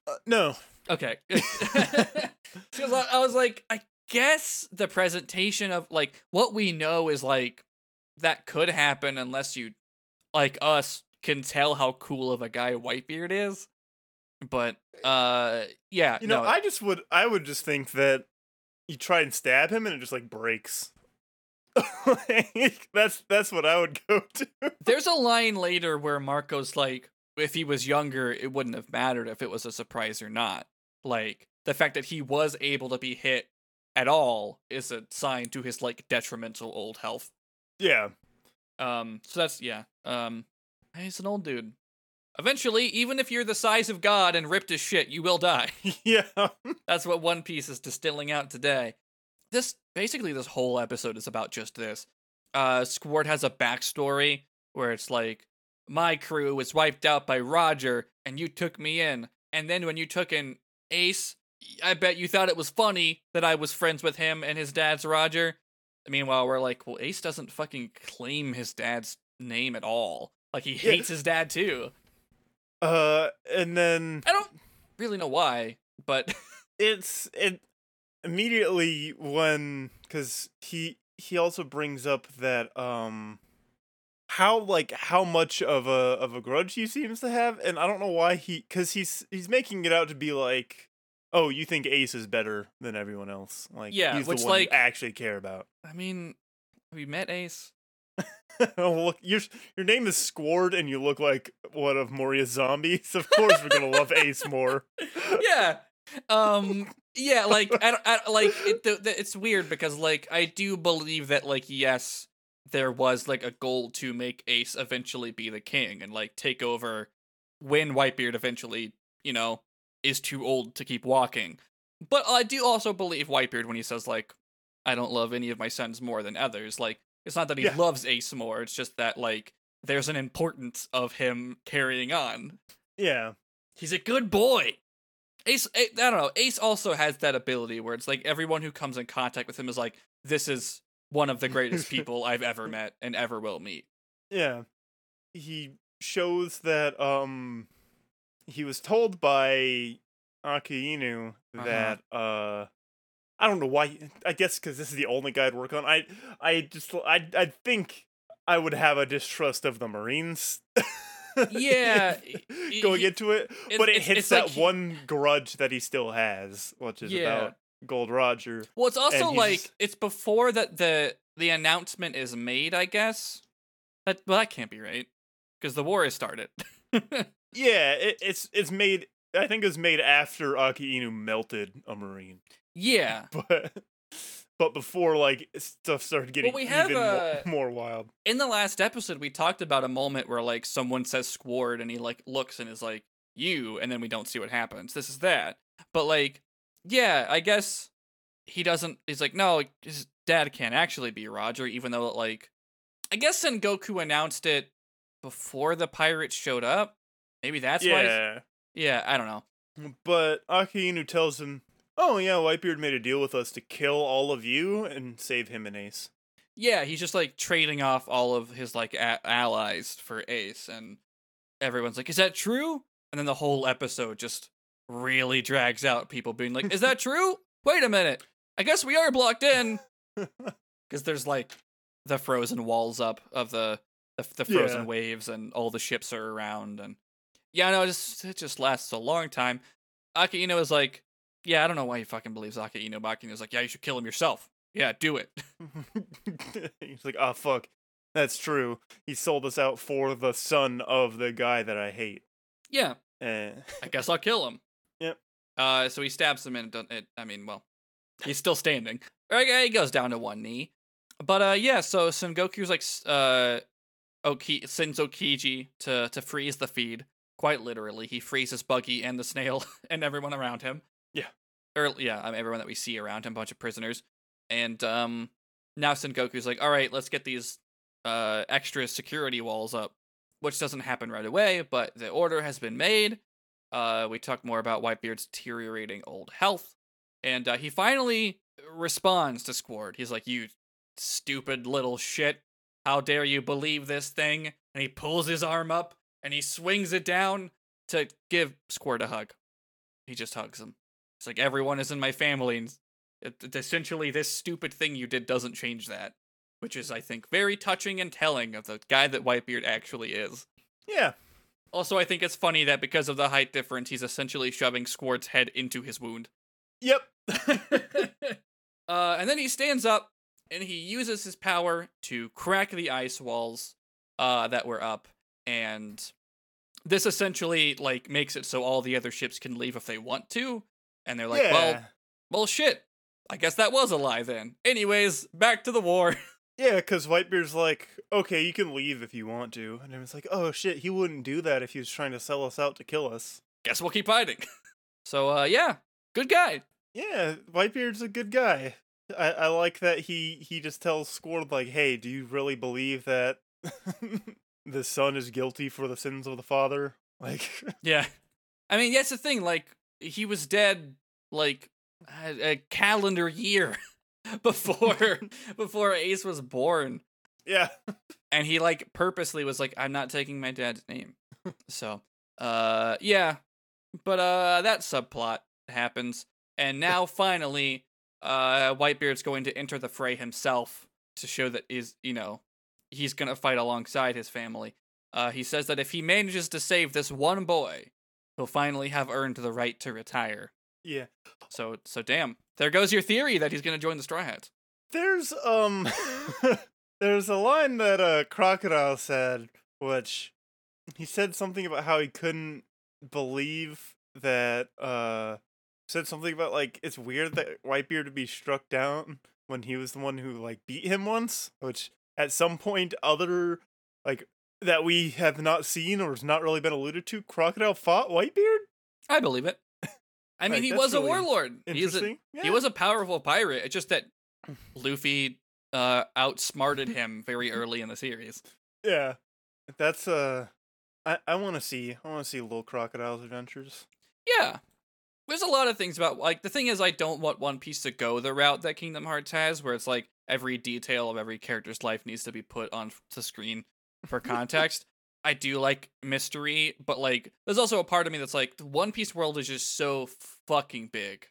Uh, no. Okay. Because I, I was like, I guess the presentation of like what we know is like that could happen unless you, like us, can tell how cool of a guy Whitebeard is. But uh, yeah, You know, no, I just would I would just think that you try and stab him and it just like breaks. Like, that's that's what I would go to. there's a line later where Marco's like, if he was younger, it wouldn't have mattered if it was a surprise or not. Like the fact that he was able to be hit at all is a sign to his like detrimental old health. Yeah. Um, so that's yeah. Um, he's an old dude. Eventually, even if you're the size of God and ripped as shit, you will die. Yeah. that's what One Piece is distilling out today. This basically this whole episode is about just this. Uh, Squard has a backstory where it's like, my crew was wiped out by Roger, and you took me in. And then when you took in Ace, I bet you thought it was funny that I was friends with him and his dad's Roger. Meanwhile, we're like, well, Ace doesn't fucking claim his dad's name at all. Like he Yeah. hates his dad too. Uh and then I don't really know why, but it's it immediately when cuz he he also brings up that um how like how much of a of a grudge he seems to have and I don't know why he cuz he's he's making it out to be like oh you think Ace is better than everyone else like Yeah, he's which, the one like- you actually care about I mean, have you met Ace? oh, look, your your name is Squard, and you look like one of Moria's zombies. Of course, we're gonna love Ace more. yeah. Um. Yeah. Like. I. I like. It, the, the, it's weird because like I do believe that like yes, there was like a goal to make Ace eventually be the king and like take over when Whitebeard eventually you know is too old to keep walking. But I do also believe Whitebeard when he says like I don't love any of my sons more than others. Like it's not that he Yeah. loves Ace more. It's just that like there's an importance of him carrying on. Yeah, He's a good boy. Ace, I I don't know. Ace also has that ability where it's like everyone who comes in contact with him is like, this is one of the greatest people I've ever met and ever will meet. yeah. He shows that um he was told by Akainu Uh-huh. that uh I don't know why. I guess because this is the only guy I'd work on. I I just I I think I would have a distrust of the Marines. Yeah, going he- into it, but it it's- hits it's that like he- one grudge that he still has, which is Yeah. about Gold Roger. Well, it's also like just- it's before that the the announcement is made. I guess that well that can't be right because the war has started. Yeah, it, it's it's made. I think it was made after Akainu melted a Marine, yeah, but but before like stuff started getting we have, even uh, more wild. in the last episode we talked about a moment where like someone says squard and he like looks and is like you and then we don't see what happens this is that but like yeah i guess he doesn't he's like no his dad can't actually be Roger, even though like I guess Sengoku announced it before the pirates showed up. Maybe that's why. yeah. Yeah, I don't know. But Akainu tells him, "Oh yeah, Whitebeard made a deal with us to kill all of you and save him and Ace." Yeah, he's just like trading off all of his like a- allies for Ace, and everyone's like, "Is that true?" And then the whole episode just really drags out. People being like, "Is that true? Wait a minute. I guess we are blocked in." Because there's like the frozen walls up of the the, the frozen Yeah. waves, and all the ships are around, and yeah, no, it just it just lasts a long time. Akainu is like, "Yeah, I don't know why he fucking believes Akainu." But Akainu's like, "Yeah, you should kill him yourself. Yeah, do it." He's like, "Ah, fuck, that's true. He sold us out for the son of the guy that I hate." yeah, Eh. I guess I'll kill him. Uh, so he stabs him and it, I mean, well, he's still standing. Okay, he goes down to one knee. But uh, yeah. So Sengoku's like, uh, Oki sends Aokiji to to freeze the feed. Quite literally, he freezes Buggy and the snail and everyone around him. Yeah. Or yeah, I mean, everyone that we see around him, a bunch of prisoners. And um, now Sengoku's like, all right, let's get these uh extra security walls up, which doesn't happen right away, but the order has been made. Uh, we talk more about Whitebeard's deteriorating old health, and uh, he finally responds to Squard. He's like, "You stupid little shit! How dare you believe this thing?" And he pulls his arm up and he swings it down to give Squard a hug. He just hugs him. It's like everyone is in my family, and essentially, this stupid thing you did doesn't change that. Which is, I think, very touching and telling of the guy that Whitebeard actually is. Yeah. Also, I think it's funny that because of the height difference, he's essentially shoving Squard's head into his wound. Yep. uh, and then he stands up and he uses his power to crack the ice walls uh, that were up, and this essentially like makes it so all the other ships can leave if they want to. And they're like, yeah. well, well, shit. I guess that was a lie then. Anyways, back to the war. Yeah, because Whitebeard's like, okay, you can leave if you want to. And it's like, oh shit, he wouldn't do that if he was trying to sell us out to kill us. guess we'll keep fighting. so, uh, yeah, good guy. Yeah, Whitebeard's a good guy. I, I like that he he just tells Squard like, hey, do you really believe that the son is guilty for the sins of the father? Like, Yeah. I mean, that's the thing. Like, he was dead, like, a, a calendar year before before Ace was born. yeah, And he, like, purposely was like, I'm not taking my dad's name. so, uh, yeah. But, uh, that subplot happens. And now, finally, uh, Whitebeard's going to enter the fray himself to show that is, you know, he's going to fight alongside his family. Uh, he says that if he manages to save this one boy, he'll finally have earned the right to retire. Yeah. So, so damn. There goes your theory that he's going to join the Straw Hats. There's um, there's a line that uh Crocodile said, which he said something about how he couldn't believe that uh said something about like it's weird that Whitebeard would be struck down when he was the one who like beat him once, which at some point other like that we have not seen or has not really been alluded to, Crocodile fought Whitebeard. I believe it. I mean, Like, he was a warlord. He's a, Interesting. he was a powerful pirate. It's just that Luffy uh, outsmarted him very early in the series. Yeah, that's uh, I I want to see I want to see Little Crocodile's adventures. Yeah. There's a lot of things about like the thing is I don't want One Piece to go the route that Kingdom Hearts has where it's like every detail of every character's life needs to be put on the screen for context. I do like mystery, but like there's also a part of me that's like the One Piece world is just so fucking big.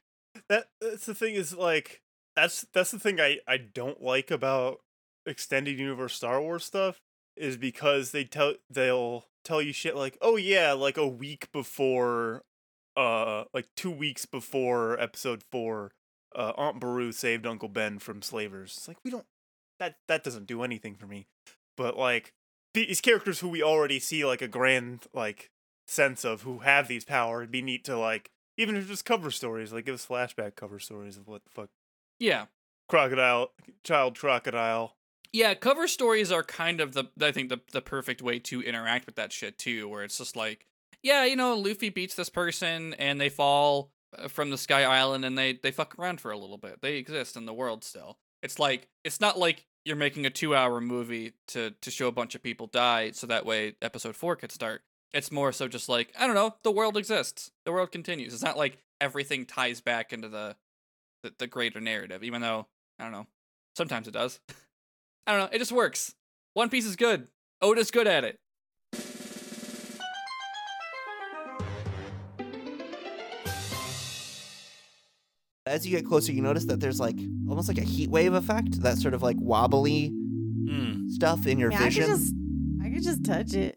That that's the thing is like that's that's the thing I I don't like about extended universe Star Wars stuff is because they tell they'll tell you shit like oh yeah like a week before uh like 2 weeks before episode 4 uh Aunt Beru saved Uncle Ben from slavers. It's like we don't that that doesn't do anything for me. But like these characters who we already see like a grand like sense of who have these powers, it'd be neat to like even if it's just cover stories, like give us flashback cover stories of what the fuck Yeah. crocodile, child crocodile. Yeah, cover stories are kind of the I think the the perfect way to interact with that shit too, where it's just like, yeah, you know, Luffy beats this person and they fall uh, from the Sky Island and they they fuck around for a little bit. They exist in the world still. It's like it's not like you're making a two hour movie to to show a bunch of people die so that way episode four could start. It's more so just like, I don't know, the world exists. The world continues. It's not like everything ties back into the the, the greater narrative, even though, I don't know, sometimes it does. I don't know, it just works. One Piece is good. Oda's good at it. As you get closer, you notice that there's like almost like a heat wave effect, that sort of like wobbly Hmm. stuff in your Yeah, I could vision. just, I could just touch it.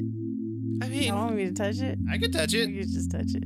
I You mean, don't want me to touch it? I could touch I it. could just touch it.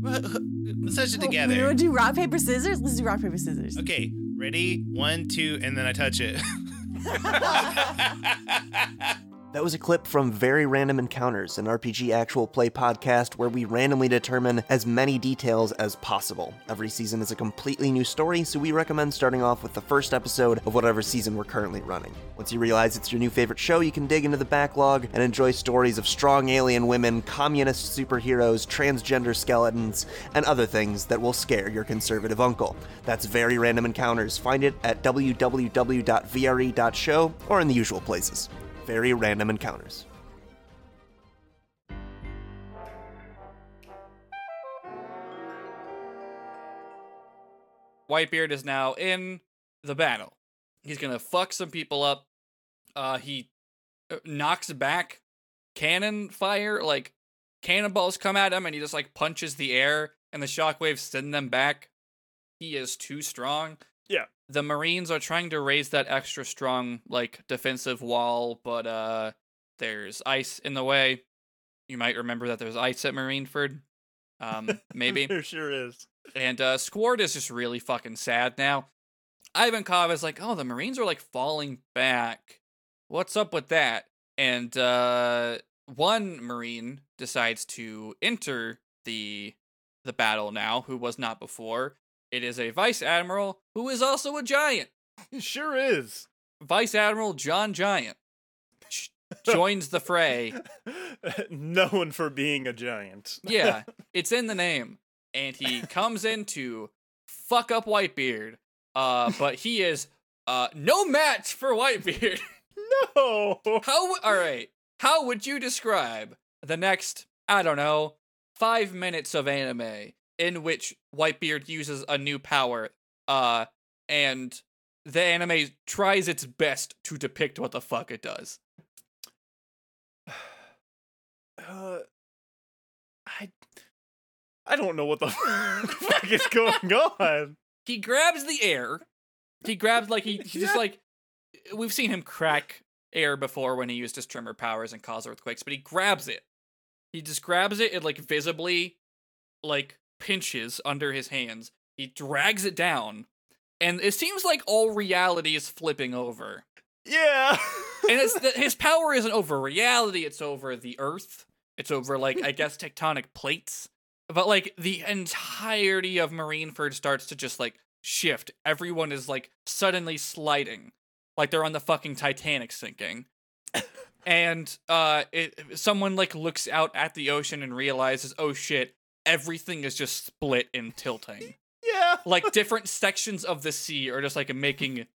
Well, Let's touch it Oh, together. We want to do rock paper scissors. Let's do rock paper scissors. Okay, ready? One, two, and then I touch it. That was a clip from Very Random Encounters, an RPG actual play podcast where we randomly determine as many details as possible. Every season is a completely new story, so we recommend starting off with the first episode of whatever season we're currently running. Once you realize it's your new favorite show, you can dig into the backlog and enjoy stories of strong alien women, communist superheroes, transgender skeletons, and other things that will scare your conservative uncle. That's Very Random Encounters. Find it at www.vre.show or in the usual places. Very Random Encounters. Whitebeard is now in the battle. He's gonna fuck some people up. Uh, he uh, knocks back cannon fire, like cannonballs come at him, and he just like punches the air, and the shockwaves send them back. He is too strong. Yeah. The Marines are trying to raise that extra strong, like defensive wall, but uh, there's ice in the way. You might remember that there's ice at Marineford. Um, maybe. there sure is. And uh Squard is just really fucking sad now. Ivankov is like, oh, the Marines are like falling back. What's up with that? And uh one Marine decides to enter the the battle now, who was not before. It is a Vice Admiral who is also a giant. It sure is. Vice Admiral John Giant joins the fray. Known for being a giant. Yeah, it's in the name. And he comes in to fuck up Whitebeard. Uh, but he is uh no match for Whitebeard. no. How all right? How would you describe the next I don't know five minutes of anime in which Whitebeard uses a new power, uh, and the anime tries its best to depict what the fuck it does. Uh, I I don't know what the fuck is going on. He grabs the air. He grabs like he, he just like we've seen him crack air before when he used his tremor powers and cause earthquakes, but he grabs it. He just grabs it and like visibly like pinches under his hands. He drags it down. And it seems like all reality is flipping over. Yeah. And his power isn't over reality, it's over the earth. It's over like I guess tectonic plates. But like the entirety of Marineford starts to just like shift. Everyone is like suddenly sliding. Like they're on the fucking Titanic sinking. and uh it someone like looks out at the ocean and realizes, "Oh shit, everything is just split and tilting." yeah. like different sections of the sea are just like making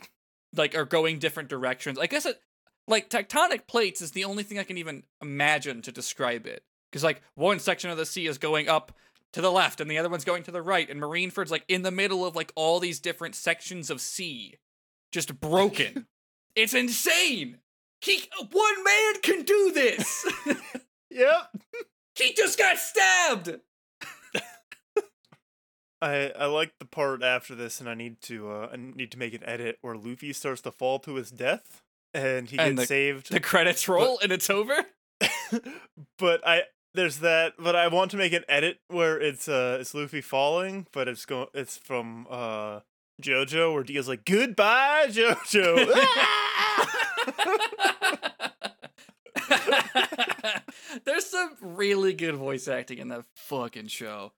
like are going different directions. I guess it like tectonic plates is the only thing I can even imagine to describe it. Because like one section of the sea is going up to the left and the other one's going to the right, and Marineford's like in the middle of like all these different sections of sea. Just broken. it's insane. He one man can do this. Yep. he just got stabbed. I I like the part after this, and I need to uh I need to make an edit where Luffy starts to fall to his death, and he And gets the- saved. The credits roll and it's over. but I there's that, but I want to make an edit where it's uh it's Luffy falling, but it's going it's from uh JoJo where Dio's like goodbye JoJo. There's some really good voice acting in that fucking show.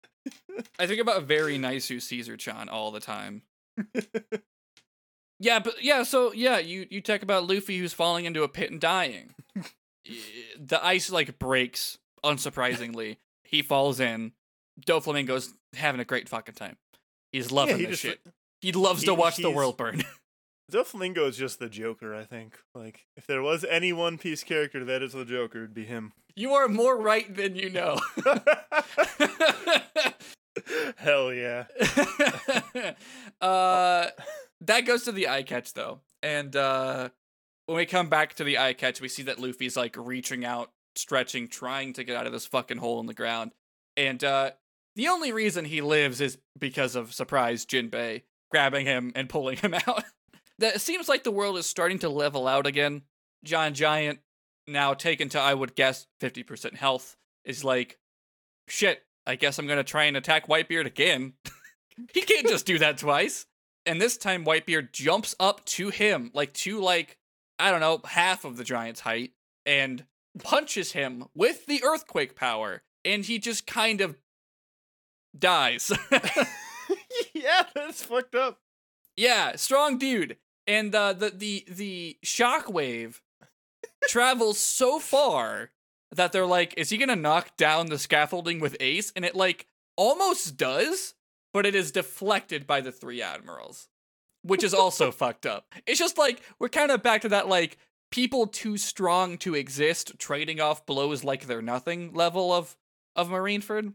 I think about very nice who Caesar Chan all the time. yeah, but yeah, so yeah, you you talk about Luffy who's falling into a pit and dying. The ice like breaks, unsurprisingly. he falls in. Doflamingo's having a great fucking time. He's loving he this just- shit. He loves to watch the world burn. Doflamingo is just the Joker, I think. Like, if there was any One Piece character that is the Joker, it'd be him. You are more right than you know. Hell yeah. uh, that goes to the eye catch though, and uh, when we come back to the eye catch, we see that Luffy's like reaching out, stretching, trying to get out of this fucking hole in the ground, and uh, the only reason he lives is because of surprise Jinbei grabbing him and pulling him out. That it seems like the world is starting to level out again. John Giant, now taken to I would guess fifty percent health, is like, shit. I guess I'm gonna try and attack Whitebeard again. he can't just do that twice. And this time Whitebeard jumps up to him, like to like, I don't know, half of the giant's height, and punches him with the earthquake power. And he just kind of dies. yeah, that's fucked up. yeah, strong dude. And uh, the the the shockwave travels so far that they're like, is he gonna knock down the scaffolding with Ace? And it like almost does, but it is deflected by the three admirals, which is also fucked up. It's just like we're kind of back to that like people too strong to exist trading off blows like they're nothing level of of Marineford,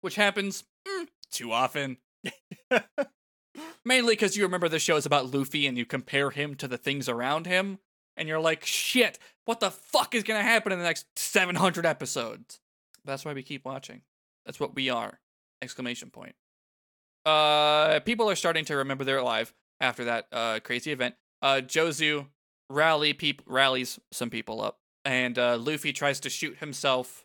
which happens mm, too often. Mainly because you remember the show is about Luffy and you compare him to the things around him, and you're like, shit, what the fuck is gonna happen in the next 700 episodes? That's why we keep watching. That's what we are! Exclamation point. Uh, people are starting to remember they're alive after that uh crazy event. Uh, Jozu rally peop- rallies some people up, and uh, Luffy tries to shoot himself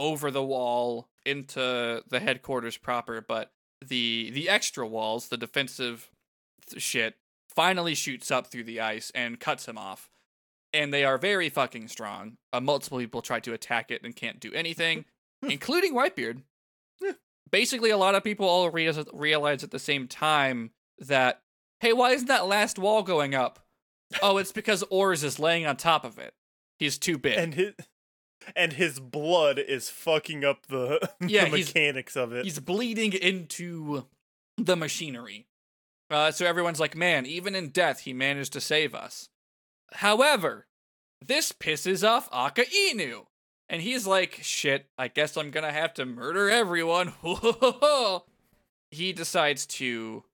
over the wall into the headquarters proper, but the the extra walls, the defensive th- shit, finally shoots up through the ice and cuts him off. And they are very fucking strong. Uh, multiple people try to attack it and can't do anything, including Whitebeard. Basically, a lot of people all realize, realize at the same time that, hey, why isn't that last wall going up? oh, it's because Oars is laying on top of it. He's too big. And his and his blood is fucking up the, Yeah, the mechanics of it. He's bleeding into the machinery. Uh, so everyone's like, man, even in death, he managed to save us. However, this pisses off Aka Inu. And he's like, shit, I guess I'm gonna have to murder everyone. he decides to,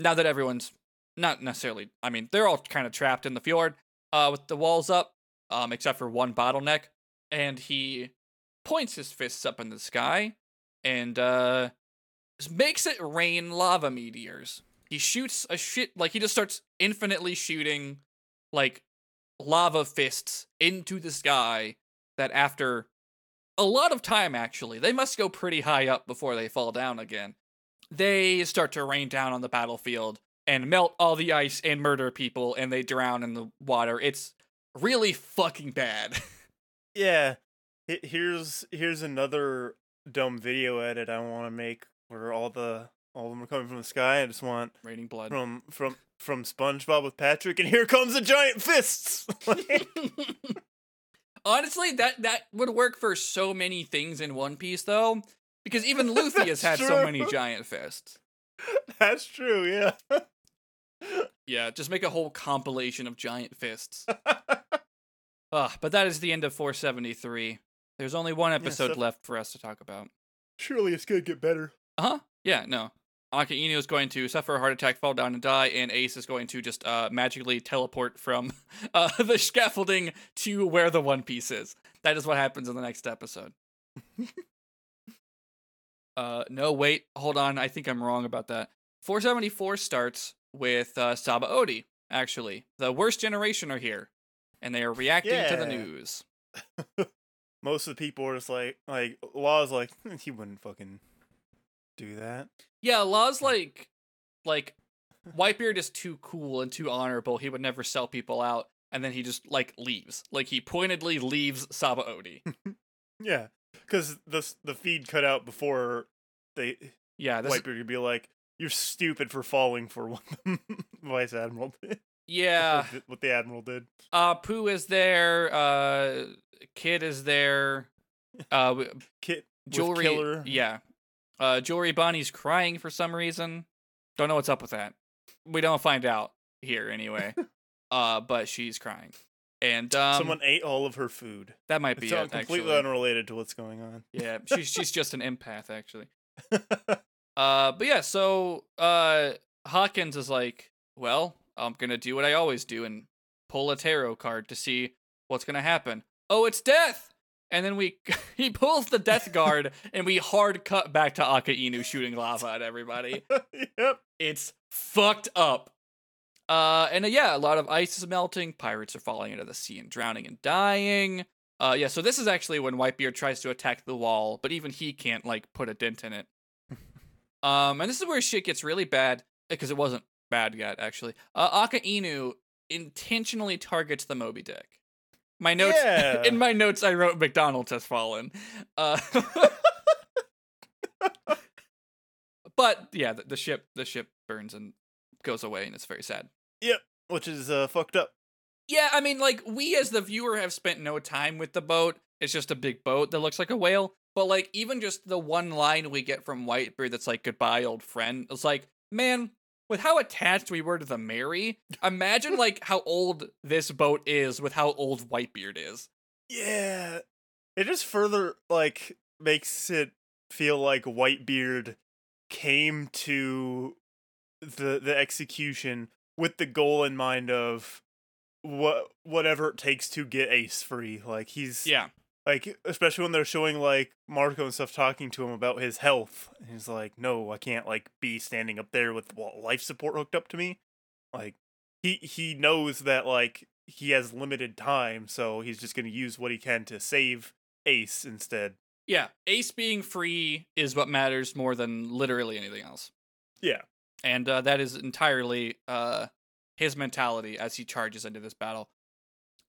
now that everyone's not necessarily, I mean, they're all kind of trapped in the fjord uh, with the walls up, um, except for one bottleneck. And he points his fists up in the sky and uh makes it rain lava meteors. He shoots a shit like he just starts infinitely shooting like lava fists into the sky that after a lot of time actually, they must go pretty high up before they fall down again. They start to rain down on the battlefield and melt all the ice and murder people and they drown in the water. It's really fucking bad. Yeah. Here's here's another dumb video edit I want to make where all the all of them are coming from the sky. I just want Raining blood. from from from SpongeBob with Patrick, and here comes the giant fists. Honestly, that that would work for so many things in One Piece, though, because even Luffy has had That's so many giant fists. That's true. Yeah. Yeah, just make a whole compilation of giant fists. Ugh, but that is the end of 473. There's only one episode so- left for us to talk about. Surely it's gonna get better. Uh huh. Yeah, no. Aka Inu is going to suffer a heart attack, fall down, and die, and Ace is going to just uh, magically teleport from uh, the scaffolding to where the One Piece is. That is what happens in the next episode. uh, no, wait, hold on. I think I'm wrong about that. 474 starts with uh, Sabaody, actually. The worst generation are here, and they are reacting to the news. Most of the people are just like like Law's like "Hmm, he wouldn't fucking do that. Yeah, Law's like like Whitebeard is too cool and too honorable. He would never sell people out, and then he just like leaves. Like he pointedly leaves Sabaody. Yeah, because the the feed cut out before they Yeah, this Whitebeard could be like, "You're stupid for falling for what the Vice Admiral did." Yeah. What the- Admiral did. Uh Pooh is there, uh Kid is there. Uh Kid Jewelry Killer. Yeah. Uh Jewelry Bonnie's crying for some reason. Don't know what's up with that. We don't find out. here anyway. uh, but she's crying, and um, Someone ate all of her food. that might be It's it. completely actually. unrelated to what's going on. Yeah, she's she's just an empath actually. Uh, but yeah, so uh, Hawkins is like, well, I'm gonna do what I always do and pull a tarot card to see what's gonna happen. Oh, it's death! And then we he pulls the death guard and we hard cut back to Aka Inu shooting lava at everybody. yep. It's fucked up. Uh, and uh, yeah, a lot of ice is melting. Pirates are falling into the sea and drowning and dying. Uh, yeah, so this is actually when Whitebeard tries to attack the wall, but even he can't like put a dent in it. um, and this is where shit gets really bad because it wasn't bad yet, actually. Uh, Aka Inu intentionally targets the Moby Dick. My notes Yeah. in my notes, I wrote McDonald's has fallen. Uh, but yeah, the, the ship the ship burns and goes away, and it's very sad. Yep. Which is uh, fucked up. Yeah, I mean, like we as the viewer have spent no time with the boat. It's just a big boat that looks like a whale. But like even just the one line we get from Whitebeard that's like goodbye, old friend. It's like, man, with how attached we were to the Merry, imagine like how old this boat is with how old Whitebeard is. Yeah. It just further like makes it feel like Whitebeard came to the the execution with the goal in mind of what whatever it takes to get Ace free. Like he's Yeah. Like especially when they're showing like Marco and stuff talking to him about his health. And he's like, "No, I can't like be standing up there with life support hooked up to me." Like he he knows that like he has limited time, so he's just going to use what he can to save Ace instead. Yeah, Ace being free is what matters more than literally anything else. Yeah. And uh, that is entirely uh, his mentality as he charges into this battle.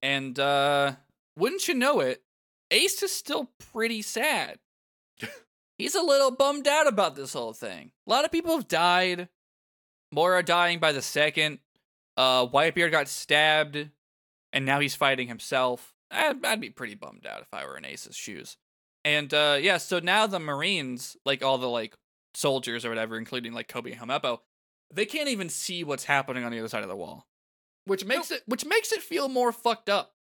And uh, wouldn't you know it, Ace is still pretty sad. He's a little bummed out about this whole thing. A lot of people have died. More are dying by the second. Uh, Whitebeard got stabbed, and now he's fighting himself. I'd, I'd be pretty bummed out if I were in Ace's shoes. And uh, yeah, so now the Marines, like all the like soldiers or whatever, including like Kobe and Helmeppo, they can't even see what's happening on the other side of the wall, which makes it which makes it feel more fucked up.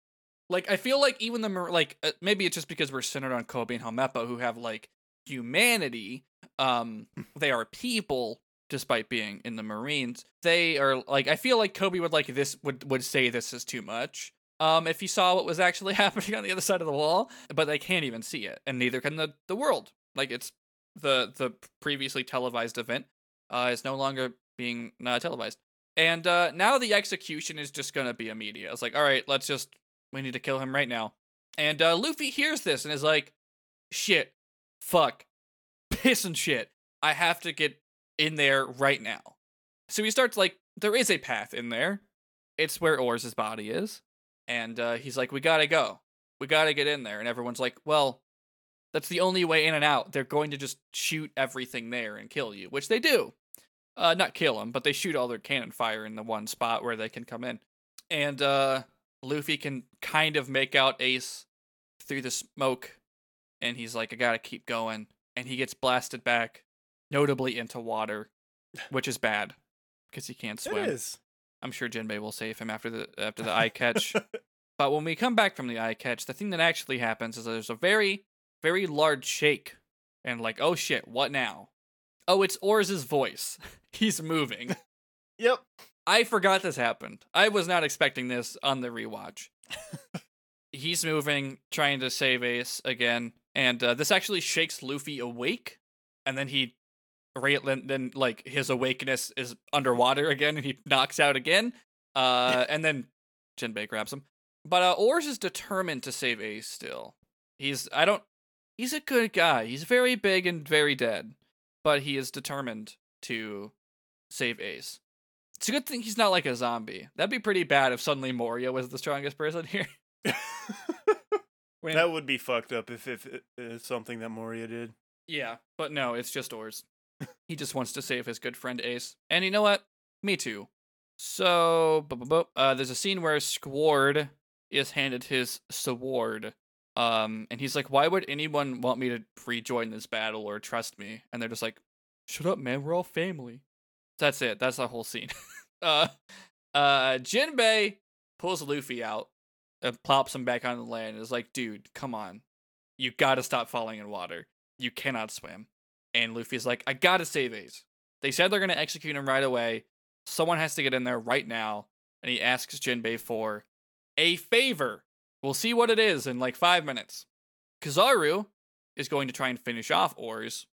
Like I feel like even the like uh, maybe it's just because we're centered on Kobe and Helmeppo who have like humanity. Um, they are people despite being in the Marines. They are like I feel like Kobe would like this would would say this is too much. Um, if he saw what was actually happening on the other side of the wall, but they can't even see it, and neither can the the world. Like it's the the previously televised event uh, is no longer being uh, televised, and uh, now the execution is just gonna be immediate. It's like, all right, let's just we need to kill him right now. And uh, Luffy hears this and is like, shit, fuck, piss and shit. I have to get in there right now. So he starts like there is a path in there. It's where Oars' body is. And uh, he's like, We gotta go. We gotta get in there. And everyone's like, Well, that's the only way in and out. They're going to just shoot everything there and kill you, which they do. Uh, not kill them, but they shoot all their cannon fire in the one spot where they can come in. And uh, Luffy can kind of make out Ace through the smoke. And he's like, I gotta keep going. And he gets blasted back, notably into water, which is bad because he can't swim. It is. I'm sure Jinbei will save him after the after the eye catch. but when we come back from the eye catch, the thing that actually happens is there's a very, very large shake. And like, oh shit, what now? Oh, it's Oars' voice. He's moving. Yep. I forgot this happened. I was not expecting this on the rewatch. He's moving, trying to save Ace again, and uh, this actually shakes Luffy awake, and then he, then, like his awakeness is underwater again, and he knocks out again. Uh, and then Jinbei grabs him, but uh, Oars is determined to save Ace. Still, he's I don't. He's a good guy. He's very big and very dead, but he is determined to save Ace. It's a good thing he's not like a zombie. That'd be pretty bad if suddenly Moria was the strongest person here. When- that would be fucked up if if it- it's something that Moria did. Yeah, but no, it's just Oars. he just wants to save his good friend Ace. And you know what? Me too. So, uh, there's a scene where Squard is handed his sword. Um, and he's like, why would anyone want me to rejoin this battle or trust me? And they're just like, shut up, man. We're all family. That's it. That's the whole scene. uh, uh, Uh, Jinbei pulls Luffy out and plops him back on the land and is like, dude, come on. You gotta stop falling in water. You cannot swim. And Luffy's like, I gotta save Ace. They said they're gonna execute him right away. Someone has to get in there right now. And he asks Jinbei for a favor. We'll see what it is in like five minutes. Kizaru is going to try and finish off Oars.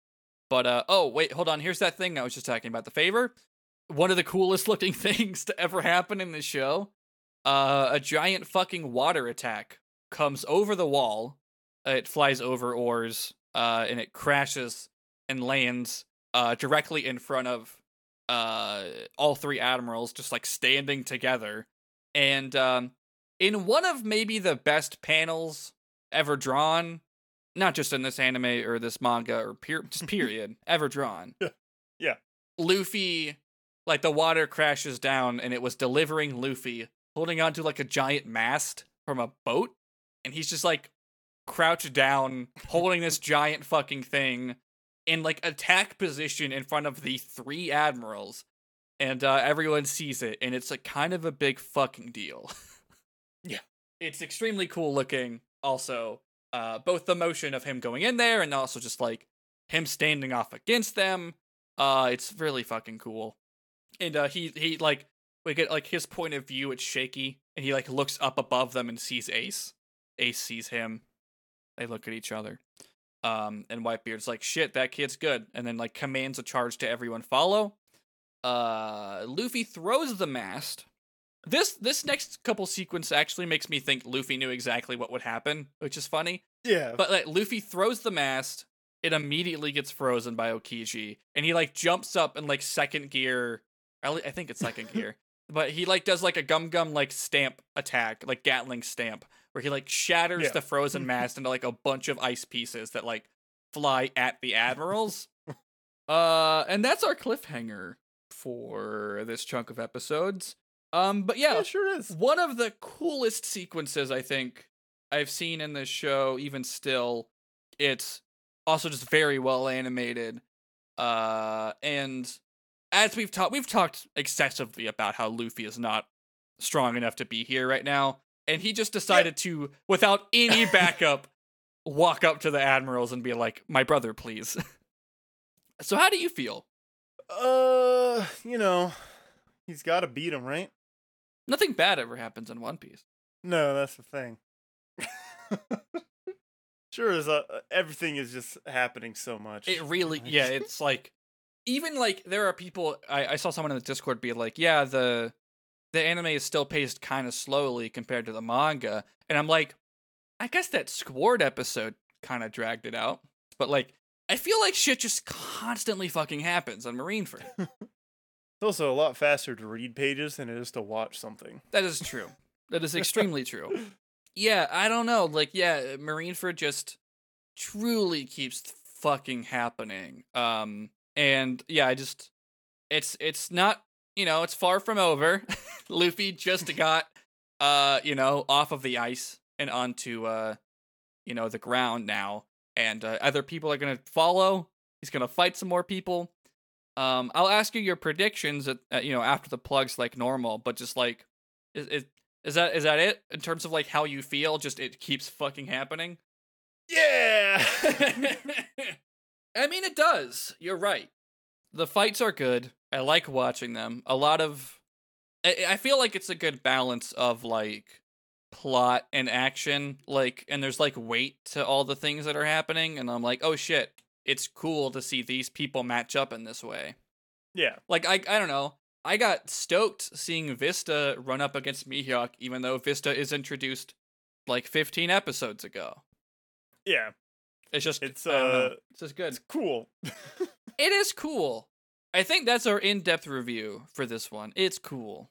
But uh oh wait, hold on. Here's that thing I was just talking about. The favor. One of the coolest looking things to ever happen in this show. Uh a giant fucking water attack comes over the wall. It flies over Oars, uh, and it crashes and lands uh directly in front of uh all three admirals just like standing together. And um in one of maybe the best panels ever drawn, not just in this anime or this manga or per- just period ever drawn. Yeah. yeah. Luffy, like the water crashes down and it was delivering Luffy holding onto like a giant mast from a boat, and he's just like crouched down holding this giant fucking thing in like attack position in front of the three admirals. And uh, everyone sees it, and it's like kind of a big fucking deal. Yeah. It's extremely cool looking, also. Uh, both the motion of him going in there and also just like him standing off against them. Uh, it's really fucking cool. And uh, he he like we get like his point of view. It's shaky, and he like looks up above them and sees Ace. Ace sees him. They look at each other. Um, and Whitebeard's like, "Shit, that kid's good," and then like commands a charge to everyone follow. Uh, Luffy throws the mast. This this next couple sequence actually makes me think Luffy knew exactly what would happen, which is funny. Yeah. But like Luffy throws the mast, it immediately gets frozen by Aokiji, and he like jumps up in like second gear. I think it's second gear, but he like does like a gum gum like stamp attack, like Gatling stamp, where he like shatters Yeah. the frozen mast into like a bunch of ice pieces that like fly at the admirals. uh, and that's our cliffhanger for this chunk of episodes. Um, but yeah, yeah, sure is. one of the coolest sequences I think I've seen in this show, even still. It's also just very well animated. Uh, and as we've talked, we've talked excessively about how Luffy is not strong enough to be here right now, and he just decided to, without any backup, walk up to the admirals and be like, "My brother, please." so, how do you feel? Uh, you know, he's got to beat him, right? Nothing bad ever happens in One Piece. No, that's the thing. sure is. Uh, everything is just happening so much. It really, yeah, it's like even like there are people. I, I saw someone in the Discord be like, "Yeah, the the anime is still paced kind of slowly compared to the manga," and I'm like, I guess that Squard episode kind of dragged it out, but like I feel like shit just constantly fucking happens on Marineford. It's also a lot faster to read pages than it is to watch something. that is true. That is extremely true. Yeah, I don't know. Like, yeah, Marineford just truly keeps fucking happening. Um, and yeah, I just, it's it's not, you know, it's far from over. Luffy just got, uh, you know, off of the ice and onto, uh, you know, the ground now, and uh, other people are gonna follow. He's gonna fight some more people. Um, I'll ask you your predictions, at, uh, you know, after the plugs like normal, but just like, is, is is that is that it in terms of like how you feel? Just it keeps fucking happening. Yeah. I mean, it does. You're right. The fights are good. I like watching them. A lot of, I, I feel like it's a good balance of like plot and action. Like, and there's like weight to all the things that are happening. And I'm like, oh shit, it's cool to see these people match up in this way. yeah. Like, I, I don't know. I got stoked seeing Vista run up against Mihawk, even though Vista is introduced like 15 episodes ago. Yeah. It's just, It's uh, it's just good. it's cool. It is cool. I think that's our in-depth review for this one. It's cool.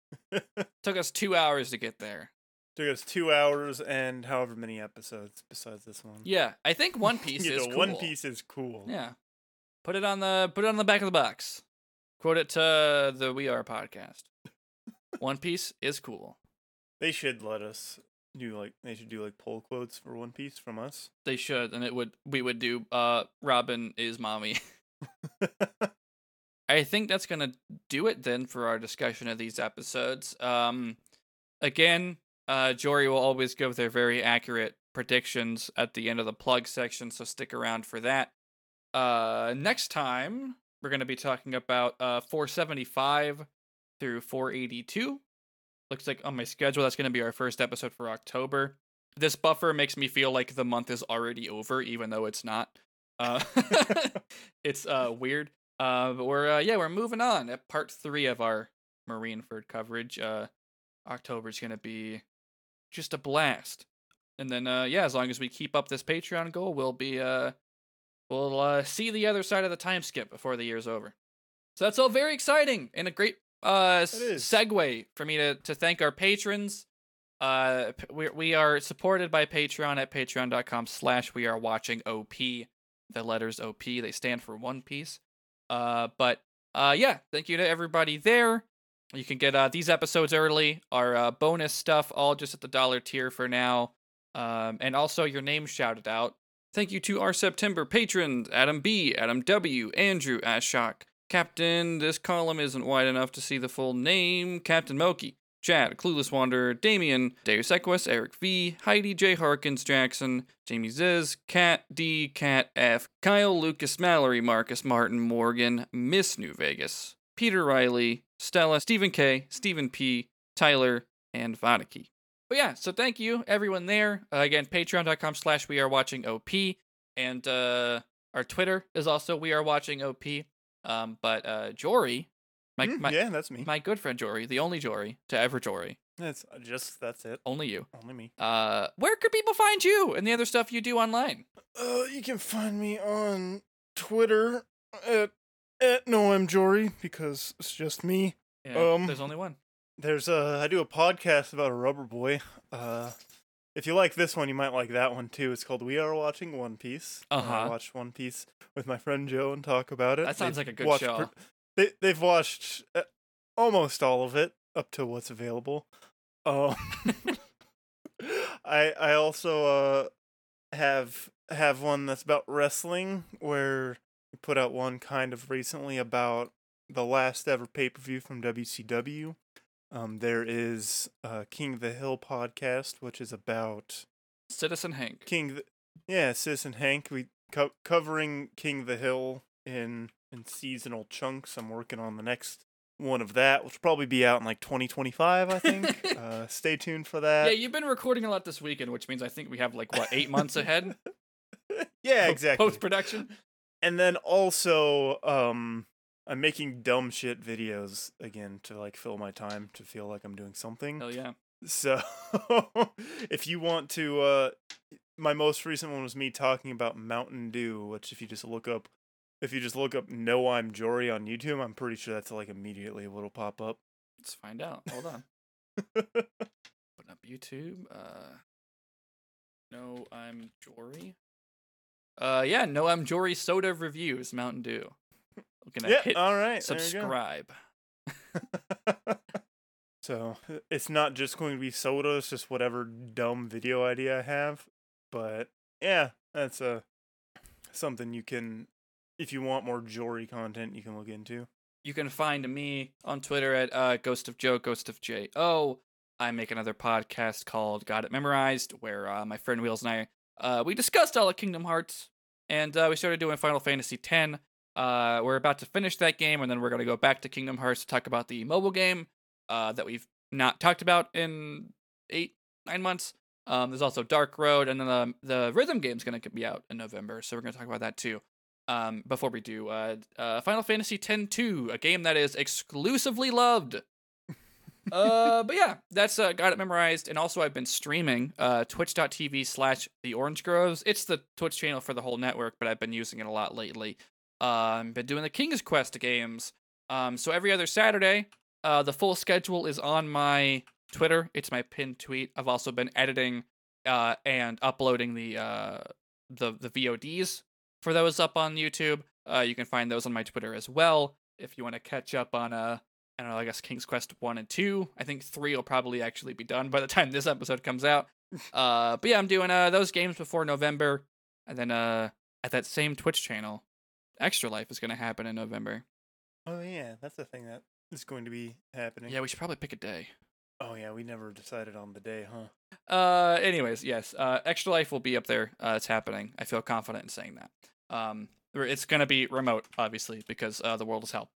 Took us two hours to get there. Took us two hours and however many episodes besides this one. Yeah, I think One Piece you is cool. One Piece is cool. Yeah, put it on the put it on the back of the box. Quote it to the We Are podcast. One Piece is cool. They should let us do like they should do like poll quotes for One Piece from us. They should, and it would we would do. Uh, Robin is mommy. I think that's gonna do it then for our discussion of these episodes. Um, again, uh, Jory will always give their very accurate predictions at the end of the plug section, so stick around for that. Uh, next time we're gonna be talking about uh 475 through 482. Looks like on my schedule that's gonna be our first episode for October. This buffer makes me feel like the month is already over, even though it's not. Uh, it's uh weird. Uh, but we're uh, yeah we're moving on at part three of our Marineford coverage. Uh, October's gonna be just a blast, and then uh yeah as long as we keep up this Patreon goal, we'll be uh we'll uh see the other side of the time skip before the year's over. So that's all very exciting and a great uh segue for me to to thank our patrons. Uh, we we are supported by Patreon at patreon.com slash we are watching OP. The letters OP they stand for One Piece. Uh, but uh, yeah, thank you to everybody there. You can get uh these episodes early, our uh, bonus stuff, all just at the dollar tier for now. Um, and also your name shouted out. Thank you to our September patrons Adam B, Adam W, Andrew Ashok, Captain. This column isn't wide enough to see the full name. Captain Moki, Chad, Clueless Wanderer, Damien, Deus Equus, Eric V, Heidi J. Harkins Jackson, Jamie Ziz, Cat D, Cat F, Kyle Lucas Mallory, Marcus Martin Morgan, Miss New Vegas, Peter Riley, Stella, Stephen K, Stephen P, Tyler, and Vodiki. But yeah, so thank you everyone there. Uh, again, patreon.com slash we are watching OP. And uh, our Twitter is also we are watching OP. Um, but uh, Jory, my, Mm, my, yeah, that's me. my good friend Jory, the only Jory to ever Jory, That's uh, just that's it. only you. Only me. Uh, where could people find you and the other stuff you do online? Uh, you can find me on Twitter at at no I'm Jory because it's just me. Yeah, Um, there's only one. There's a I do a podcast about a rubber boy. Uh if you like this one, you might like that one too. It's called We Are Watching One Piece. Uh, Uh-huh. I watch One Piece with my friend Joe and talk about it. That sounds They've like a good show. pr- they they've watched uh, almost all of it up to what's available. Um I I also uh have have one that's about wrestling where put out one kind of recently about the last ever pay per view from WCW. Um, there is uh, King of the Hill podcast, which is about Citizen Hank. King. Th- yeah, Citizen Hank. We co- covering King of the Hill in in seasonal chunks. I'm working on the next one of that, which will probably be out in like 2025. I think. uh, stay tuned for that. yeah, you've been recording a lot this weekend, which means I think we have like what eight months ahead. yeah, exactly. Post production. And then also um i'm making dumb shit videos again to like fill my time to feel like i'm doing something Hell yeah. so if you want to uh my most recent one was me talking about mountain dew which if you just look up if you just look up no i'm jory on youtube i'm pretty sure that's like immediately what'll pop up Let's find out. Hold on. Open up YouTube. Uh, no, I'm Jory. Uh, yeah, no, I'm Jory Soda reviews Mountain Dew. We're gonna yeah hit all right there you go. subscribe. so it's not just going to be soda it's just whatever dumb video idea i have but yeah that's uh something you can if you want more jory content you can look into You can find me on Twitter at uh, Ghost of Joe, Ghost of J O. I make another podcast called Got It Memorized, where uh, my friend Wheels and I uh, we discussed all of Kingdom Hearts, and uh, we started doing Final Fantasy X. Uh, we're about to finish that game, and then we're gonna go back to Kingdom Hearts to talk about the mobile game uh, that we've not talked about in eight nine months. Um, there's also Dark Road, and then the the rhythm game's gonna be out in November, so we're gonna talk about that too. Um, before we do, uh, uh, Final Fantasy X-2, a game that is exclusively loved. Uh, but yeah, that's uh, got it memorized, and also I've been streaming uh, Twitch.tv slash The Orange Groves. It's the Twitch channel for the whole network, but I've been using it a lot lately. Um, been doing the King's Quest games. Um, so every other Saturday, uh, the full schedule is on my Twitter. It's my pinned tweet. I've also been editing uh, and uploading the uh, the the VODs for those up on YouTube. Uh, you can find those on my Twitter as well. If you want to catch up on uh, I don't know, I guess King's Quest one and two. I think three will probably actually be done by the time this episode comes out. Uh, but yeah, I'm doing uh those games before November, and then uh at that same Twitch channel, Extra Life is gonna happen in November. Oh yeah, that's the thing that is going to be happening. Yeah, we should probably pick a day. Oh yeah, we never decided on the day, huh? Uh, anyways, yes, uh, Extra Life will be up there. Uh, it's happening. I feel confident in saying that. Um, it's gonna be remote, obviously, because uh, the world is hell,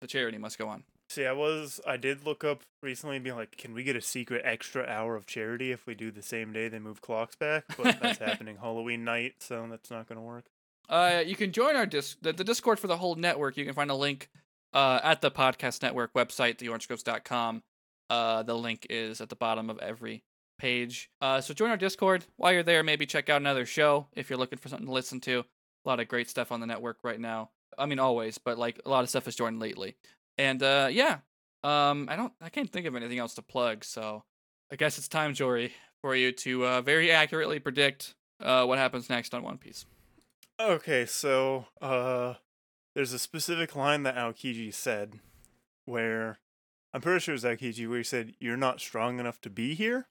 the charity must go on. See, I was I did look up recently and be like, can we get a secret extra hour of charity if we do the same day they move clocks back? But that's happening Halloween night, so that's not gonna work. Uh, you can join our dis the, the Discord for the whole network. You can find a link uh, at the podcast network website, theorangegroves.com. Uh, the link is at the bottom of every page. Uh, so join our Discord while you're there. Maybe check out another show if you're looking for something to listen to. A lot of great stuff on the network right now. I mean, always, but like a lot of stuff has joined lately. And uh, yeah, um, I don't, I can't think of anything else to plug. So I guess it's time, Jory, for you to uh, very accurately predict uh, what happens next on One Piece. Okay, so uh there's a specific line that Aokiji said where I'm pretty sure it was Aokiji where he said, You're not strong enough to be here.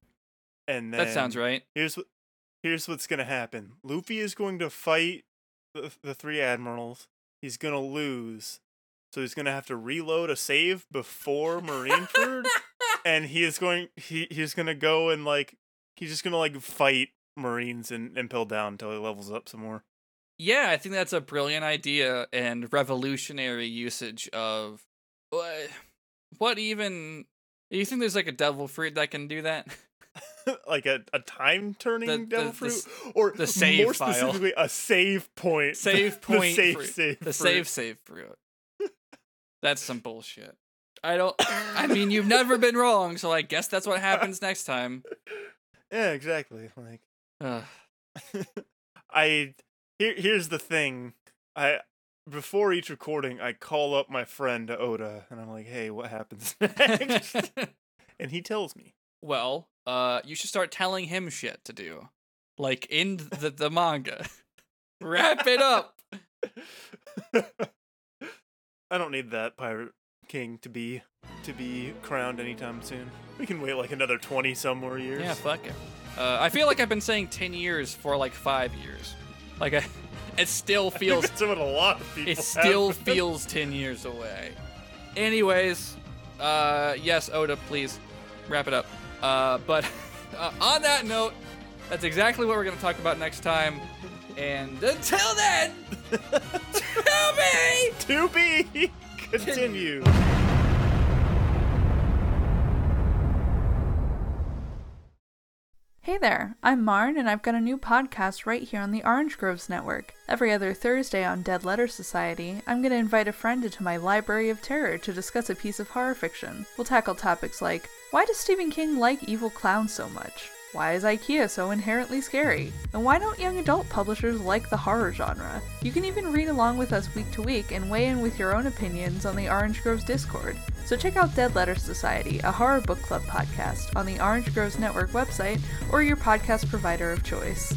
And then That sounds right. Here's what here's what's gonna happen. Luffy is going to fight the, the three admirals. He's gonna lose. So he's gonna have to reload a save before Marineford. and he is going he he's gonna go and like he's just gonna like fight Marines and Impel down until he levels up some more. Yeah, I think that's a brilliant idea and revolutionary usage of what, what even do you think there's like a devil fruit that can do that? like a, a time turning The- the- devil the fruit, s- or the save more file. specifically a save point. Save the point save fruit. save the fruit. save save fruit. That's some bullshit. I don't I mean you've never been wrong, so I guess that's what happens next time. Yeah, exactly. Like. I here here's the thing. I before each recording, I call up my friend Oda and I'm like, "Hey, what happens next?" and he tells me. Well, uh you should start telling him shit to do. Like in the, the manga. Wrap it up. I don't need that pirate king to be to be crowned anytime soon. We can wait like another twenty some more years. Yeah, fuck it. Uh, I feel like I've been saying 10 years for like 5 years. Like I, it still feels That's what a lot of people it still feels 10 years away. Anyways, uh, yes, Oda, please wrap it up. Uh, but uh, on that note, that's exactly what we're going to talk about next time. And until then, to be, to be continue. Hey there, I'm Marn, and I've got a new podcast right here on the Orange Groves Network. Every other Thursday on Dead Letter Society, I'm going to invite a friend into my library of terror to discuss a piece of horror fiction. We'll tackle topics like why does Stephen King like evil clowns so much? Why is IKEA so inherently scary? And why don't young adult publishers like the horror genre? You can even read along with us week to week and weigh in with your own opinions on the Orange Groves Discord. So check out Dead Letter Society, a horror book club podcast, on the Orange Groves Network website or your podcast provider of choice.